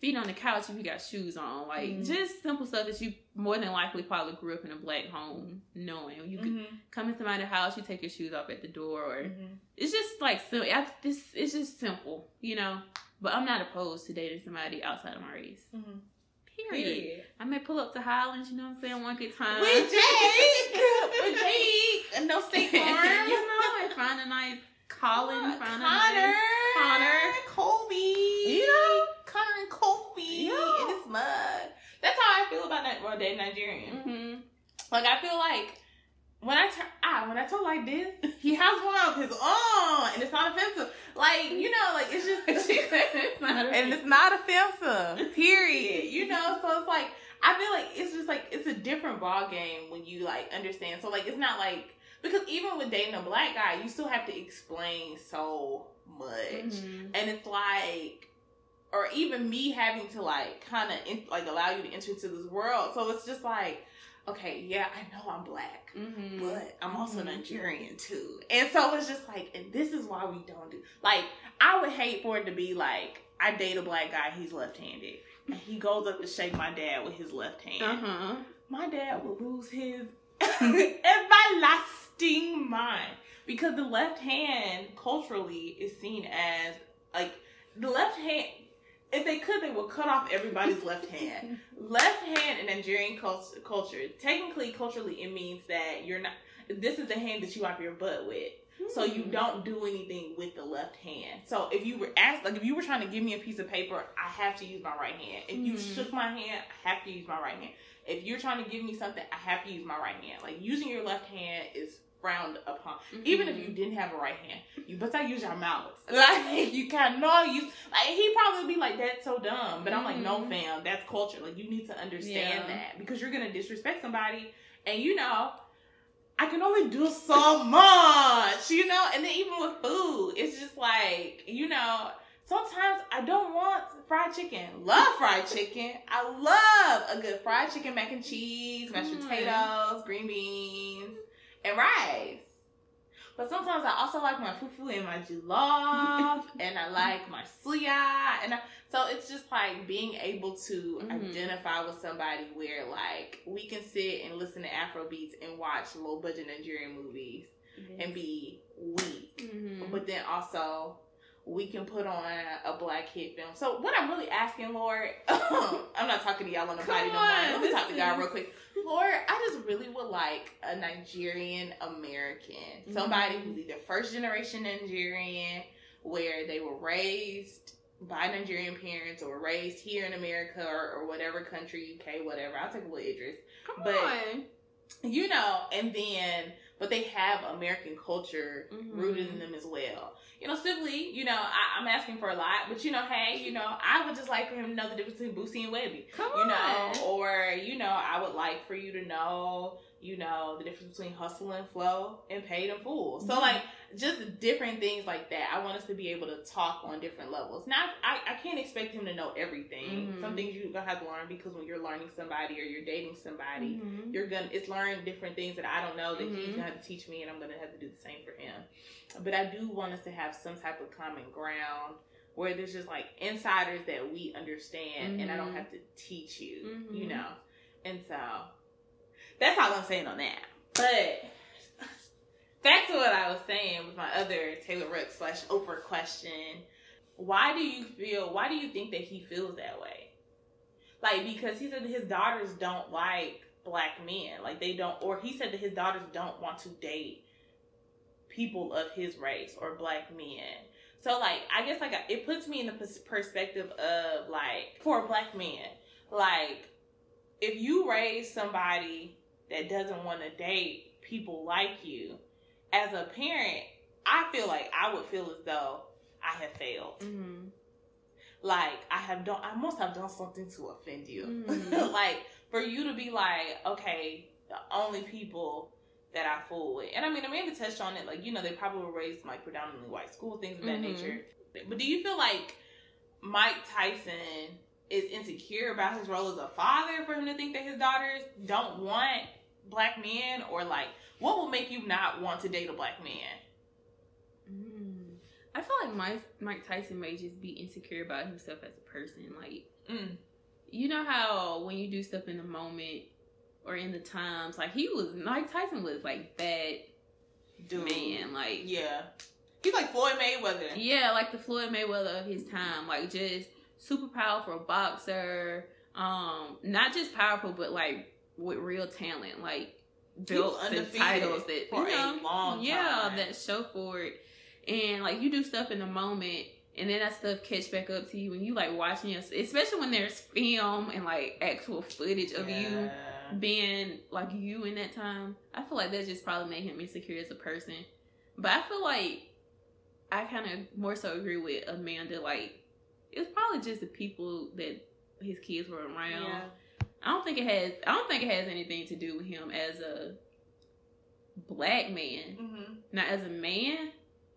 feet on the couch if you got shoes on. Like Mhm. just simple stuff that you more than likely probably grew up in a black home knowing. You could Mhm. come into somebody's house, you take your shoes off at the door, or Mhm. it's just like simple. This it's just simple, you know. But I'm not opposed to dating somebody outside of my race. Mhm. Period. Period. I may pull up to Highlands, you know what I'm saying, one good time. With Jake, with Jake, and no State farm. you know, and find a nice Colin, Uh, find Connor, a nice Connor. Colby, You know? Connor and Colby Mud. That's how I feel about that. Well, dating Nigerian. hmm Like I feel like when I turn ah when I talk like this, he has one of his own, and it's not offensive. Like you know, like it's just It's not and it's not offensive. Period. You know, so it's like I feel like it's just like it's a different ball game when you like understand. So like it's not like because even with dating a black guy, you still have to explain so much, Mhm. and it's like. Or even me having to like kind of like allow you to enter into this world, so it's just like, okay, yeah, I know I'm black, Mhm. but I'm also Mhm. Nigerian too. And so it's just like, and this is why we don't do like I would hate for it to be like I date a black guy, he's left handed. And he goes up to shake my dad with his left hand. Uh-huh. My dad will lose his everlasting mind. Because the left hand culturally is seen as like the left hand if they could, they would cut off everybody's left hand left hand in Nigerian cult- culture, technically, culturally, it means that you're not. This is the hand that you wipe your butt with, so you Hmm. don't do anything with the left hand. So if you were asked, like if you were trying to give me a piece of paper, I have to use my right hand. If you Mhm. shook my hand, I have to use my right hand. If you're trying to give me something, I have to use my right hand. Like using your left hand is frowned upon. Even if you didn't have a right hand, you better use your mouth. Like you cannot use. Like he probably would be like, "That's so dumb," but I'm like, "No, Mhm. fam, that's culture. Like you need to understand Yeah. that because you're gonna disrespect somebody, and you know." I can only do so much, you know, and then even with food, it's just like, you know, sometimes I don't want fried chicken. Love fried chicken. I love a good fried chicken, mac and cheese, mashed Mm. potatoes, green beans, and rice. But sometimes I also like my fufu and my jollof, and I like my suya, and I, so it's just like being able to Mhm. identify with somebody where like we can sit and listen to Afro beats and watch low budget Nigerian movies and be weak, Mhm. but then also we can put on a black hit film. So what I'm really asking, Lord, I'm not talking to y'all on the body no more. Let me talk to God real quick. Lord, I just really would like a Nigerian American, somebody Mhm. who's either first generation Nigerian, where they were raised by Nigerian parents or raised here in America or, or whatever country, UK, whatever. I'll take a little Idris Come but- on. you know, and then but they have American culture Mhm. rooted in them as well. You know, simply, you know, I, I'm asking for a lot, but you know, hey, you know, I would just like for him to know the difference between Boosie and Webbie. Come You know, or you know, I would like for you to know, you know, the difference between hustle and flow and paid and full. So Mhm. like just different things like that. I want us to be able to talk on different levels. Now I, I can't expect him to know everything. Mhm. Some things you're gonna have to learn because when you're learning somebody or you're dating somebody, Mhm. you're gonna it's learn different things that I don't know that he's Mhm. gonna have to teach me and I'm gonna have to do the same for him. But I do want us to have some type of common ground where there's just like insiders that we understand and I don't Mhm. have to teach you, you Mhm. know. And so that's all I'm saying on that. But back to what I was saying with my other Taylor Ruck slash Oprah question. Why do you feel why do you think that he feels that way? like because he said his daughters don't like black men, like they don't, or he said that his daughters don't want to date people of his race or black men. So like I guess like it puts me in the perspective of like for a black man, like if you raise somebody that doesn't want to date people like you, as a parent, I feel like I would feel as though I have failed. Mm-hmm. Like I have done, I must have done something to offend you. Mhm. like for you to be like, okay, the only people that I fool with, and I mean, Amanda touched on it. Like you know, they probably were raised in, like predominantly white school, things of that Mhm. nature. But do you feel like Mike Tyson is insecure about his role as a father for him to think that his daughters don't want black men, or like what will make you not want to date a black man? Mm. I feel like Mike Mike Tyson may just be insecure about himself as a person. Like Mm. you know how when you do stuff in the moment or in the times, like he was Mike Tyson was like that Dude. man. Like Yeah. He's like Floyd Mayweather. Yeah, like the Floyd Mayweather of his time, like just super powerful boxer. Um, not just powerful, but like with real talent, like belts and titles that for you a know, long yeah, time. that show for it. And like you do stuff in the moment, and then that stuff catch back up to you when you like watching your, especially when there's film and like actual footage of you being like you in that time, I feel like that just probably made him insecure as a person. But I feel like I kind of more so agree with Amanda. Like it was probably just the people that his kids were around. Yeah. I don't think it has. I don't think it has anything to do with him as a black man. Mm-hmm. Now, as a man,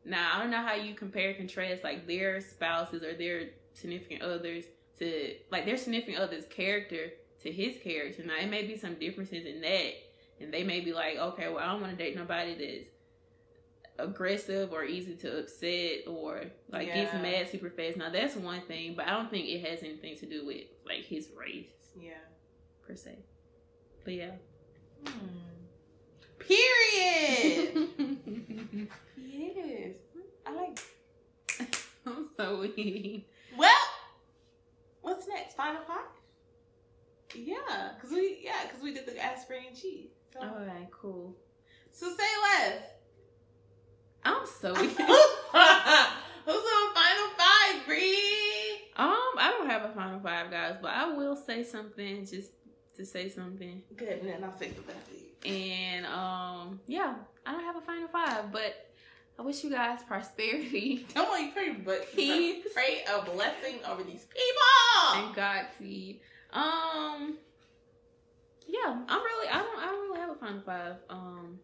now I don't know how you compare and contrast like their spouses or their significant others to like their significant other's character to his character. Now, it may be some differences in that, and they may be like, okay, well, I don't want to date nobody that's aggressive or easy to upset or like gets mad super fast. Now, that's one thing, but I don't think it has anything to do with like his race Yeah. Per se. But yeah. Period. yes. I like. I'm so weak. Well, what's next? Final five. Yeah, cause we yeah, cause we did the aspirin and cheese. So, All right, cool. so say less. I'm so weak. Who's on final five, Bree? Um, I don't have a final five, guys, but I will say something just to say something. Good, and then I'll say something. And um, yeah, I don't have a final five, but I wish you guys prosperity Come on, you pray, but Peace. pray a blessing over these people. and Godspeed. Um, yeah, I'm really, I don't, I don't really have a final five. Um,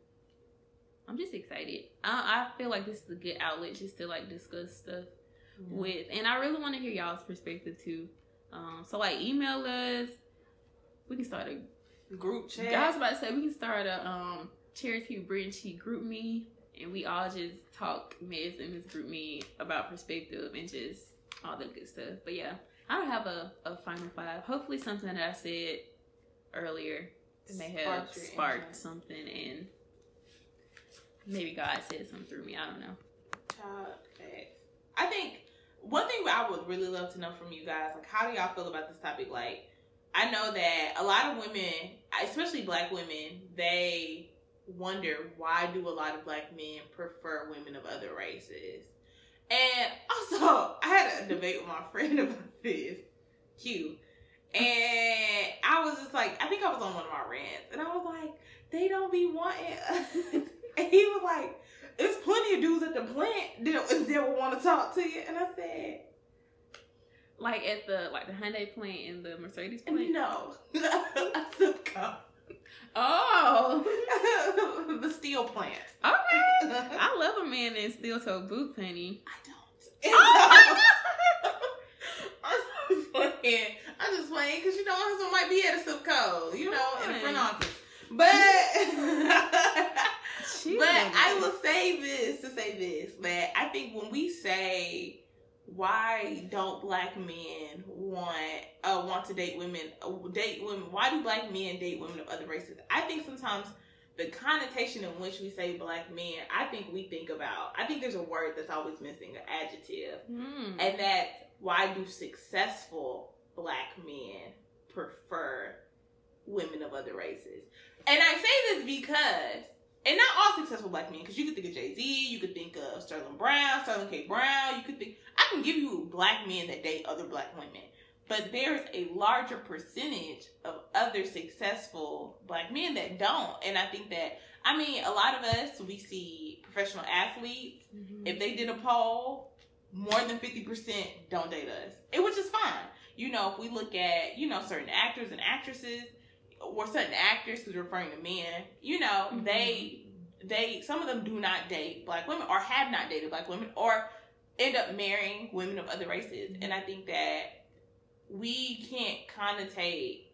I'm just excited. I, I feel like this is a good outlet just to like discuss stuff with and I really want to hear y'all's perspective too. Um so like email us. We can start a group chat. I was about to say we can start a um charity Brinchy GroupMe and we all just talk mess in this GroupMe about perspective and just all the good stuff. But yeah, I don't have a, a final five. Hopefully something that I said earlier may have Sparked something and maybe God said something through me. I don't know. Child facts. I think one thing I would really love to know from you guys, like, how do y'all feel about this topic? Like, I know that a lot of women, especially black women, they wonder why do a lot of black men prefer women of other races. And also, I had a debate with my friend about this, Q. And I was just like, I think I was on one of my rants, and I was like, they don't be wanting. and he was like, there's plenty of dudes at the plant that, that would want to talk to you. And I said, Like at the like the Hyundai plant and the Mercedes plant. no. "Come." Oh, the steel plant. okay. I love a man in steel toe boots, honey. I don't. Oh I'm just playing. I'm just playing because you know my husband might be at a code, you know, in the front office. But but I will say this to say this that I think when we say why don't black men want uh, want to date women uh, date women why do black men date women of other races I think sometimes the connotation in which we say black men I think we think about I think there's a word that's always missing an adjective Hmm. and that's why do successful black men prefer women of other races. And I say this because, and not all successful black men, because you could think of Jay Z, you could think of Sterling Brown, Sterling K. Brown, you could think, I can give you black men that date other black women. But there's a larger percentage of other successful black men that don't. And I think that, I mean, a lot of us, we see professional athletes, Mhm. if they did a poll, more than 50% don't date us. It which is fine. You know, if we look at, you know, certain actors and actresses or certain actors we're referring to men, you know, Mhm. they they some of them do not date black women or have not dated black women or end up marrying women of other races. And I think that we can't connotate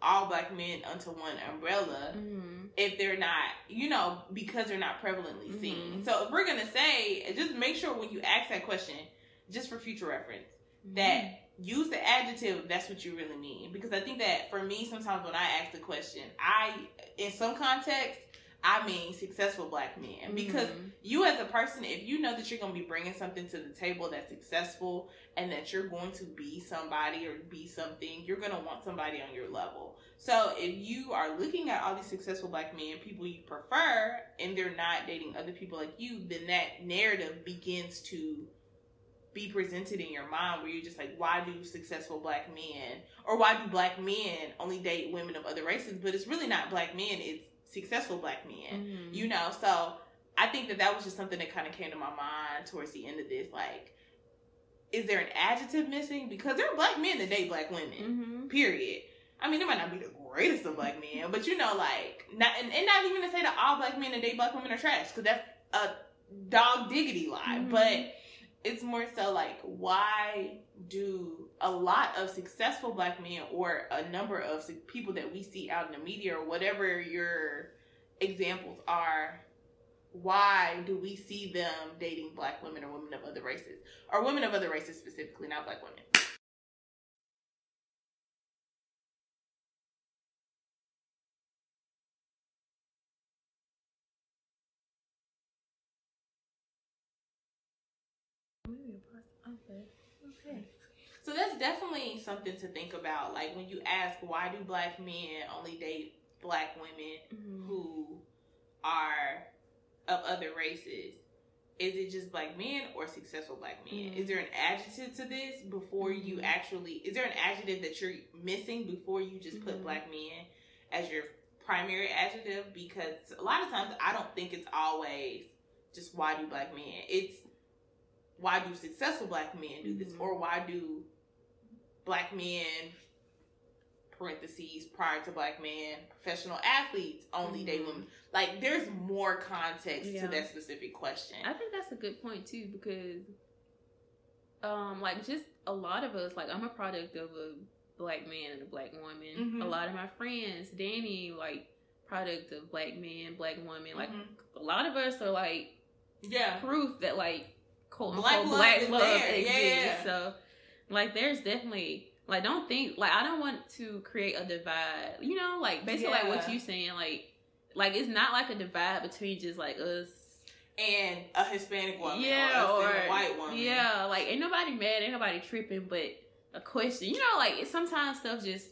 all black men under one umbrella Mhm. if they're not, you know, because they're not prevalently seen. Mhm. So if we're gonna say, just make sure when you ask that question, just for future reference, that use the adjective if that's what you really mean. Because I think that for me, sometimes when I ask the question, I, in some context, I mean successful black men. Because Mhm. you as a person, if you know that you're going to be bringing something to the table that's successful and that you're going to be somebody or be something, you're going to want somebody on your level. So if you are looking at all these successful black men, people you prefer, and they're not dating other people like you, then that narrative begins to be presented in your mind where you're just like, why do successful black men or why do black men only date women of other races? But it's really not black men, it's successful black men Mhm. you know so i think that that was just something that kind of came to my mind towards the end of this like is there an adjective missing because there are black men that date black women Mhm. period i mean it might not be the greatest of black men but you know like not and, and not even to say that all black men that date black women are trash because that's a dog diggity lie Mhm. but it's more so like why do a lot of successful black men or a number of people that we see out in the media or whatever your examples are why do we see them dating black women or women of other races or women of other races specifically not black women So that's definitely something to think about. Like when you ask why do black men only date black women Mhm. who are of other races, is it just black men or successful black men? Mhm. Is there an adjective to this before you Mhm. actually? Is there an adjective that you're missing before you just put Mhm. black men as your primary adjective? Because a lot of times I don't think it's always just why do black men. It's why do successful black men do this Mhm. or why do black men parentheses prior to black men professional athletes only date Mhm. women like there's more context Yeah. to that specific question I think that's a good point too because, um, like just a lot of us, like I'm a product of a black man and a black woman. Mhm. A lot of my friends, Danny, like product of black men, black women. Like Mhm. a lot of us are like yeah proof that like quote Black unquote love black love exists. Yeah. So like there's definitely like don't think like I don't want to create a divide. You know, like basically like what Yeah. you saying, like like it's not like a divide between just like us and a hispanic woman yeah, or, or, a white woman Yeah, like ain't nobody mad, ain't nobody tripping, but a question. You know, like sometimes stuff just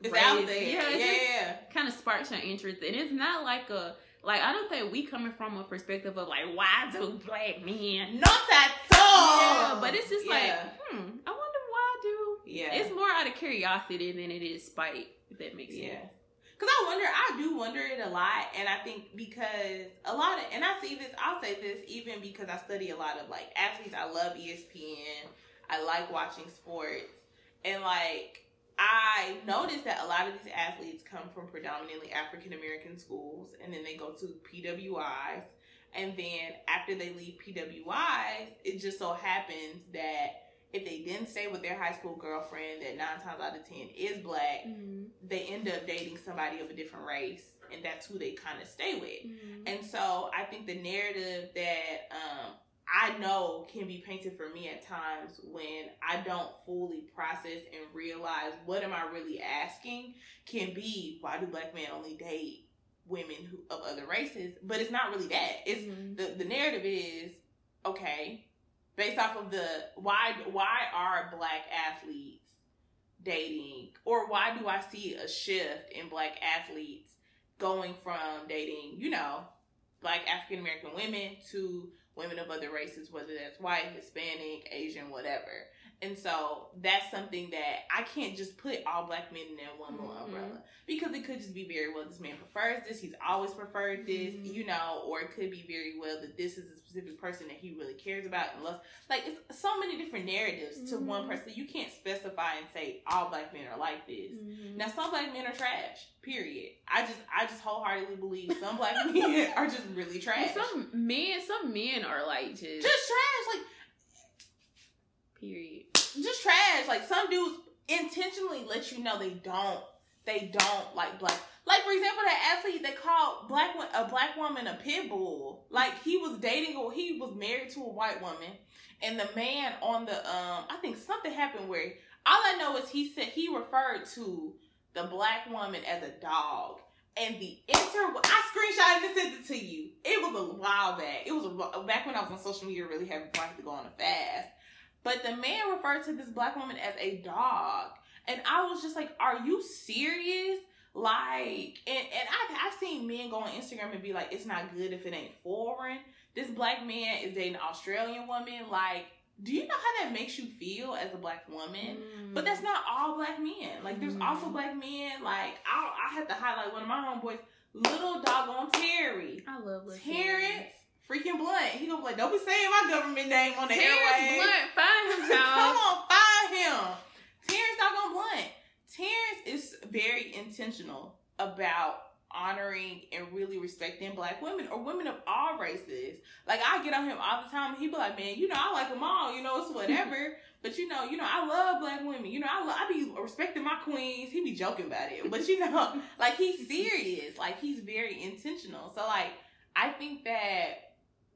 it's out there Yeah, yeah, yeah. kind of sparks your interest, and it's not like a like I don't think we coming from a perspective of like why do black men. not at all Yeah, but it's just Yeah. like, hmm, I wonder why I do. yeah It's more out of curiosity than it is spite. If that makes sense. Yeah. Cause I wonder, I do wonder it a lot, and I think because a lot of, and I see this, I'll say this even because I study a lot of like athletes. I love ESPN. I like watching sports, and like I noticed that a lot of these athletes come from predominantly African American schools, and then they go to PWIs, and then after they leave PWIs, it just so happens that if they didn't stay with their high school girlfriend, that nine times out of ten is black Mhm. they end up dating somebody of a different race and that's who they kind of stay with Mhm. and so i think the narrative that um, i know can be painted for me at times when i don't fully process and realize what am i really asking can be why do black men only date women who, of other races? But it's not really that. It's Mhm. the, the narrative is okay based off of the why why are black athletes dating, or why do I see a shift in black athletes going from dating, you know, black African American women to women of other races, whether that's white, Hispanic, Asian, whatever. And so that's something that I can't just put all black men in that one little Mhm. umbrella because it could just be very well this man prefers this, he's always preferred this, Mhm. you know, or it could be very well that this is a specific person that he really cares about and loves. Like it's so many different narratives to one Mhm. person. You can't specify and say all black men are like this. Mhm. Now some black men are trash. Period. I just I just wholeheartedly believe some black men are just really trash. some men, some men are like just, just trash. Like period. Just trash. Like some dudes intentionally let you know they don't they don't like black. Like for example, that athlete that called black a black woman a pit bull. Like he was dating or he was married to a white woman, and the man on the um I think something happened where all I know is he said he referred to the black woman as a dog. And the inter, I screenshotted and sent it to you. It was a while back. It was a, back when I was on social media really I to go on a fast. But the man referred to this black woman as a dog. And I was just like, are you serious? Like, and, and I've, I've seen men go on Instagram and be like, it's not good if it ain't foreign. This black man is dating an Australian woman. Like, do you know how that makes you feel as a black woman? But that's not all black men. Like, there's Mhm. also black men. Like, I, I have to highlight one of my homeboys, little Dog doggone Terry. I love Lil Terrence freaking Blunt. He gonna be like, don't be saying my government name on the Terrence airwaves. Blunt, find him, Come on, find him. Terrence doggone Blunt. Terrence is very intentional about honoring and really respecting black women or women of all races. Like I get on him all the time and he be like, man, you know, I like them all, you know, it's whatever. but you know, you know, I love black women. You know, I love, I be respecting my queens. He be joking about it. But you know, like he's serious. Like he's very intentional. So like I think that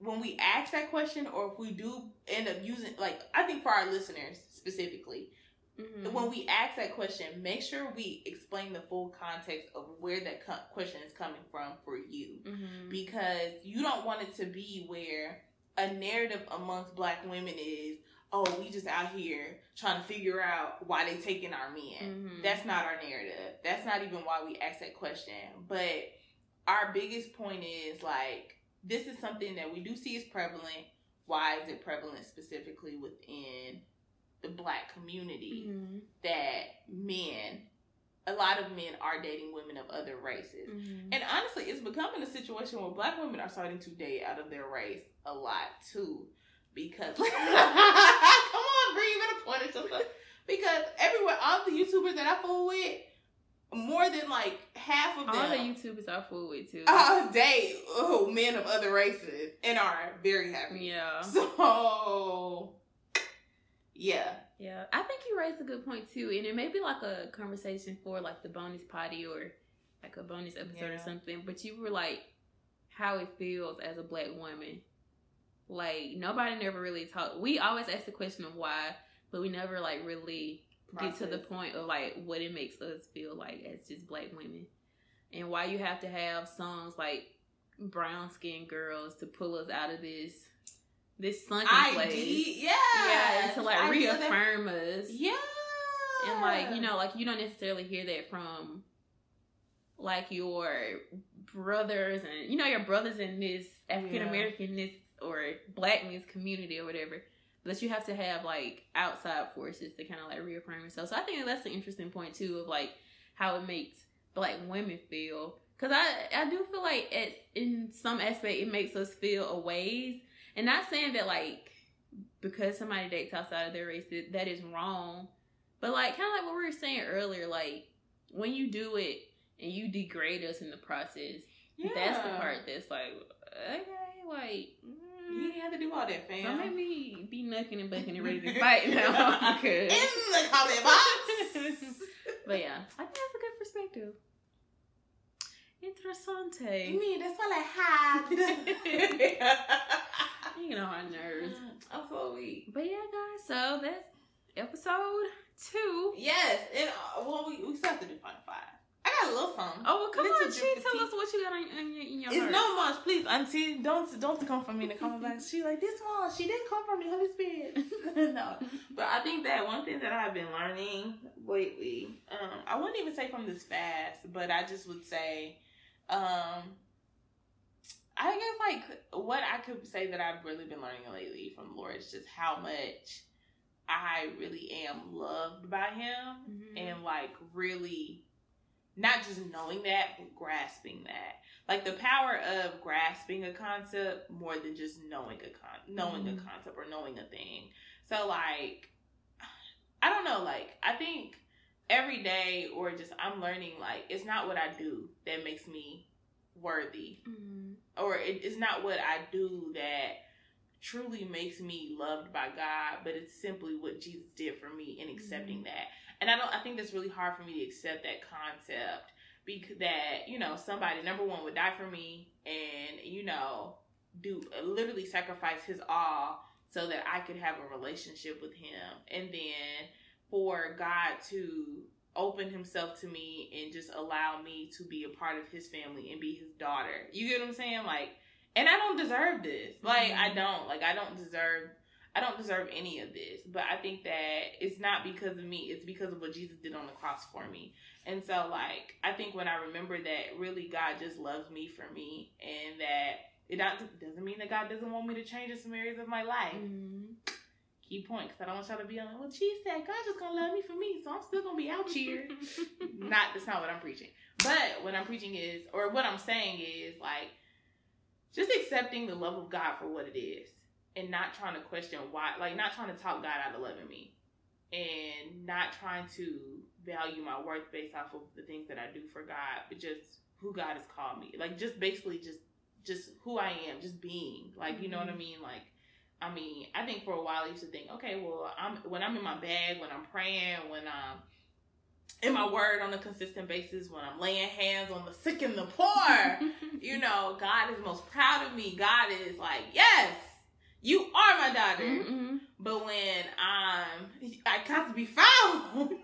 when we ask that question or if we do end up using like I think for our listeners specifically, Mhm. when we ask that question, make sure we explain the full context of where that co- question is coming from for you. Mhm. Because you don't want it to be where a narrative amongst black women is, oh, we just out here trying to figure out why they taking our men. Mhm. That's not our narrative. That's not even why we ask that question. But our biggest point is like, this is something that we do see is prevalent. Why is it prevalent specifically within the black community? Mhm. that men, a lot of men are dating women of other races. Mhm. And honestly, it's becoming a situation where black women are starting to date out of their race a lot too. Because come on, Bree, you better point at yourself. Because everywhere, all the YouTubers that I fool with, more than like half of them. All the YouTubers are full with too. uh, date oh, men of other races and are very happy. yeah. So, yeah. Yeah, I think you raised a good point too, and it may be like a conversation for like the bonus potty or like a bonus episode or something. But you were like, how it feels as a black woman. Like nobody never really talked. We always ask the question of why, but we never like really get to the point of like what it makes us feel like as just black women, and why you have to have songs like brown skinned girls to pull us out of this this sunken place. Yeah, Yeah, to like that- reaffirm us. Yeah. And like, you know, like you don't necessarily hear that from like your brothers and you know, your brothers in this African Americanness or blackness community or whatever. But you have to have like outside forces to kind of like reaffirm yourself. So I think that's an interesting point too of like how it makes black women feel. Cause I I do feel like it in some aspect it makes us feel a ways. And not saying that like because somebody dates outside of their race that, that is wrong. But like kind of like what we were saying earlier, like when you do it and you degrade us in the process, yeah. that's the part that's like okay, like. Mm. You didn't have to do all that, fam. so maybe be knucking and bucking and ready to fight now. In the comment box. but yeah, I think that's a good perspective. Interessante. mean, that's what I had. You know our nerves. I'm so weak. But yeah, guys, so that's episode two. Yes, and uh, well, we, we still have to do final five. I got a little something. Oh, well, come Little on, she tell tea. us what you got on, on your, in your It's heart. not much, please, auntie. Don't don't come from me in the comment box. She like this one. She didn't come from the Holy Spirit. no, but I think that one thing that I've been learning lately, um, I wouldn't even say from this fast, but I just would say, um, I guess like what I could say that I've really been learning lately from the Lord is just how much I really am loved by Him Mhm. and like really not just knowing that but grasping that like the power of grasping a concept more than just knowing a con knowing Mhm. a concept or knowing a thing so like i don't know like i think every day or just i'm learning like it's not what i do that makes me worthy Mhm. or it, it's not what I do that truly makes me loved by God, but it's simply what Jesus did for me in accepting that. And I don't I think that's really hard for me to accept that concept because that, you know, somebody number one would die for me and, you know, do literally sacrifice his all so that I could have a relationship with him. And then for God to open himself to me and just allow me to be a part of his family and be his daughter. You get what I'm saying? Like, and I don't deserve this. Like, I mm-hmm. don't. Like, I don't deserve. I don't deserve any of this. But I think that it's not because of me. It's because of what Jesus did on the cross for me. And so, like, I think when I remember that, really, God just loves me for me, and that it not, doesn't mean that God doesn't want me to change in some areas of my life Mhm. key point because I don't want y'all to be on. Well, she said God's just gonna love me for me, so I'm still gonna be out here. not that's not what I'm preaching. But what I'm preaching is, or what I'm saying is, like, just accepting the love of God for what it is, and not trying to question why, like, not trying to talk God out of loving me, and not trying to value my worth based off of the things that I do for God, but just who God has called me. Like, just basically just just who I am, just being. Like, you know what I mm-hmm. mean? Like. I mean, I think for a while I used to think, okay, well, I'm when I'm in my bag, when I'm praying, when I'm in my word on a consistent basis, when I'm laying hands on the sick and the poor, you know, God is most proud of me. God is like, yes, you are my daughter. Mhm. But when I'm, I got to be found.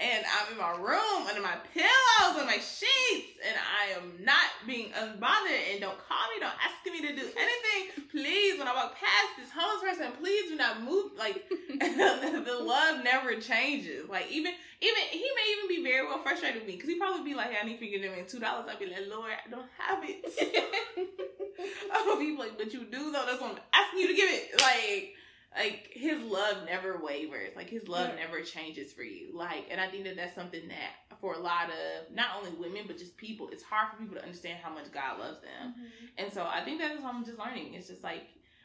and I'm in my room under my pillows and my sheets, and I am not being unbothered. And don't call me, don't ask me to do anything. Please, when I walk past this homeless person, please do not move. Like the love never changes. Like even even he may even be very well frustrated with me because he probably be like, hey, "I need to give him two dollars." I'd be like, "Lord, I don't have it." I would be like, "But you do though. That's why I'm asking you to give it." Like like his love never wavers like his love Yeah. never changes for you like and i think that that's something that for a lot of not only women but just people it's hard for people to understand how much god loves them mm-hmm. and so i think that's what i'm just learning it's just like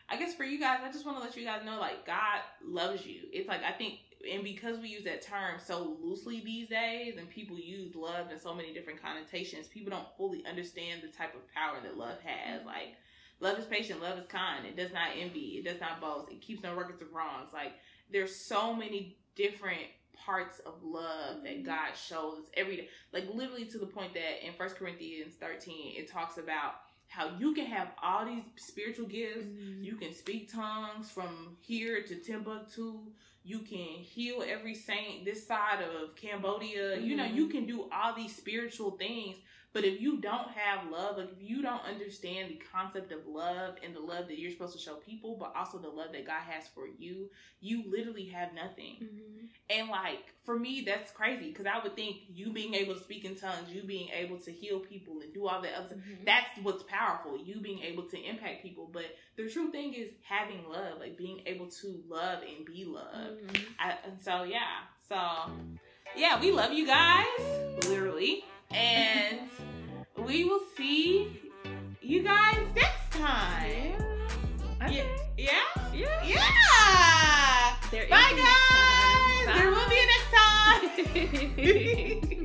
i guess for you guys i just want to let you guys know like god loves you it's like i think and because we use that term so loosely these days and people use love in so many different connotations people don't fully understand the type of power that love has like Love is patient. Love is kind. It does not envy. It does not boast. It keeps no records of wrongs. Like there's so many different parts of love that God shows us every day. Like literally to the point that in First Corinthians 13 it talks about how you can have all these spiritual gifts. Mhm. You can speak tongues from here to Timbuktu. You can heal every saint this side of Cambodia. You know, Mhm. you can do all these spiritual things. But if you don't have love, like if you don't understand the concept of love and the love that you're supposed to show people, but also the love that God has for you, you literally have nothing. Mhm. And like for me, that's crazy because I would think you being able to speak in tongues, you being able to heal people and do all that other Mhm. that's what's powerful you being able to impact people but the true thing is having love like being able to love and be loved Mhm. I, and so yeah so yeah we love you guys literally and we will see you guys next time Okay. yeah Yeah. yeah is bye a next time. guys there will be a next time Bye.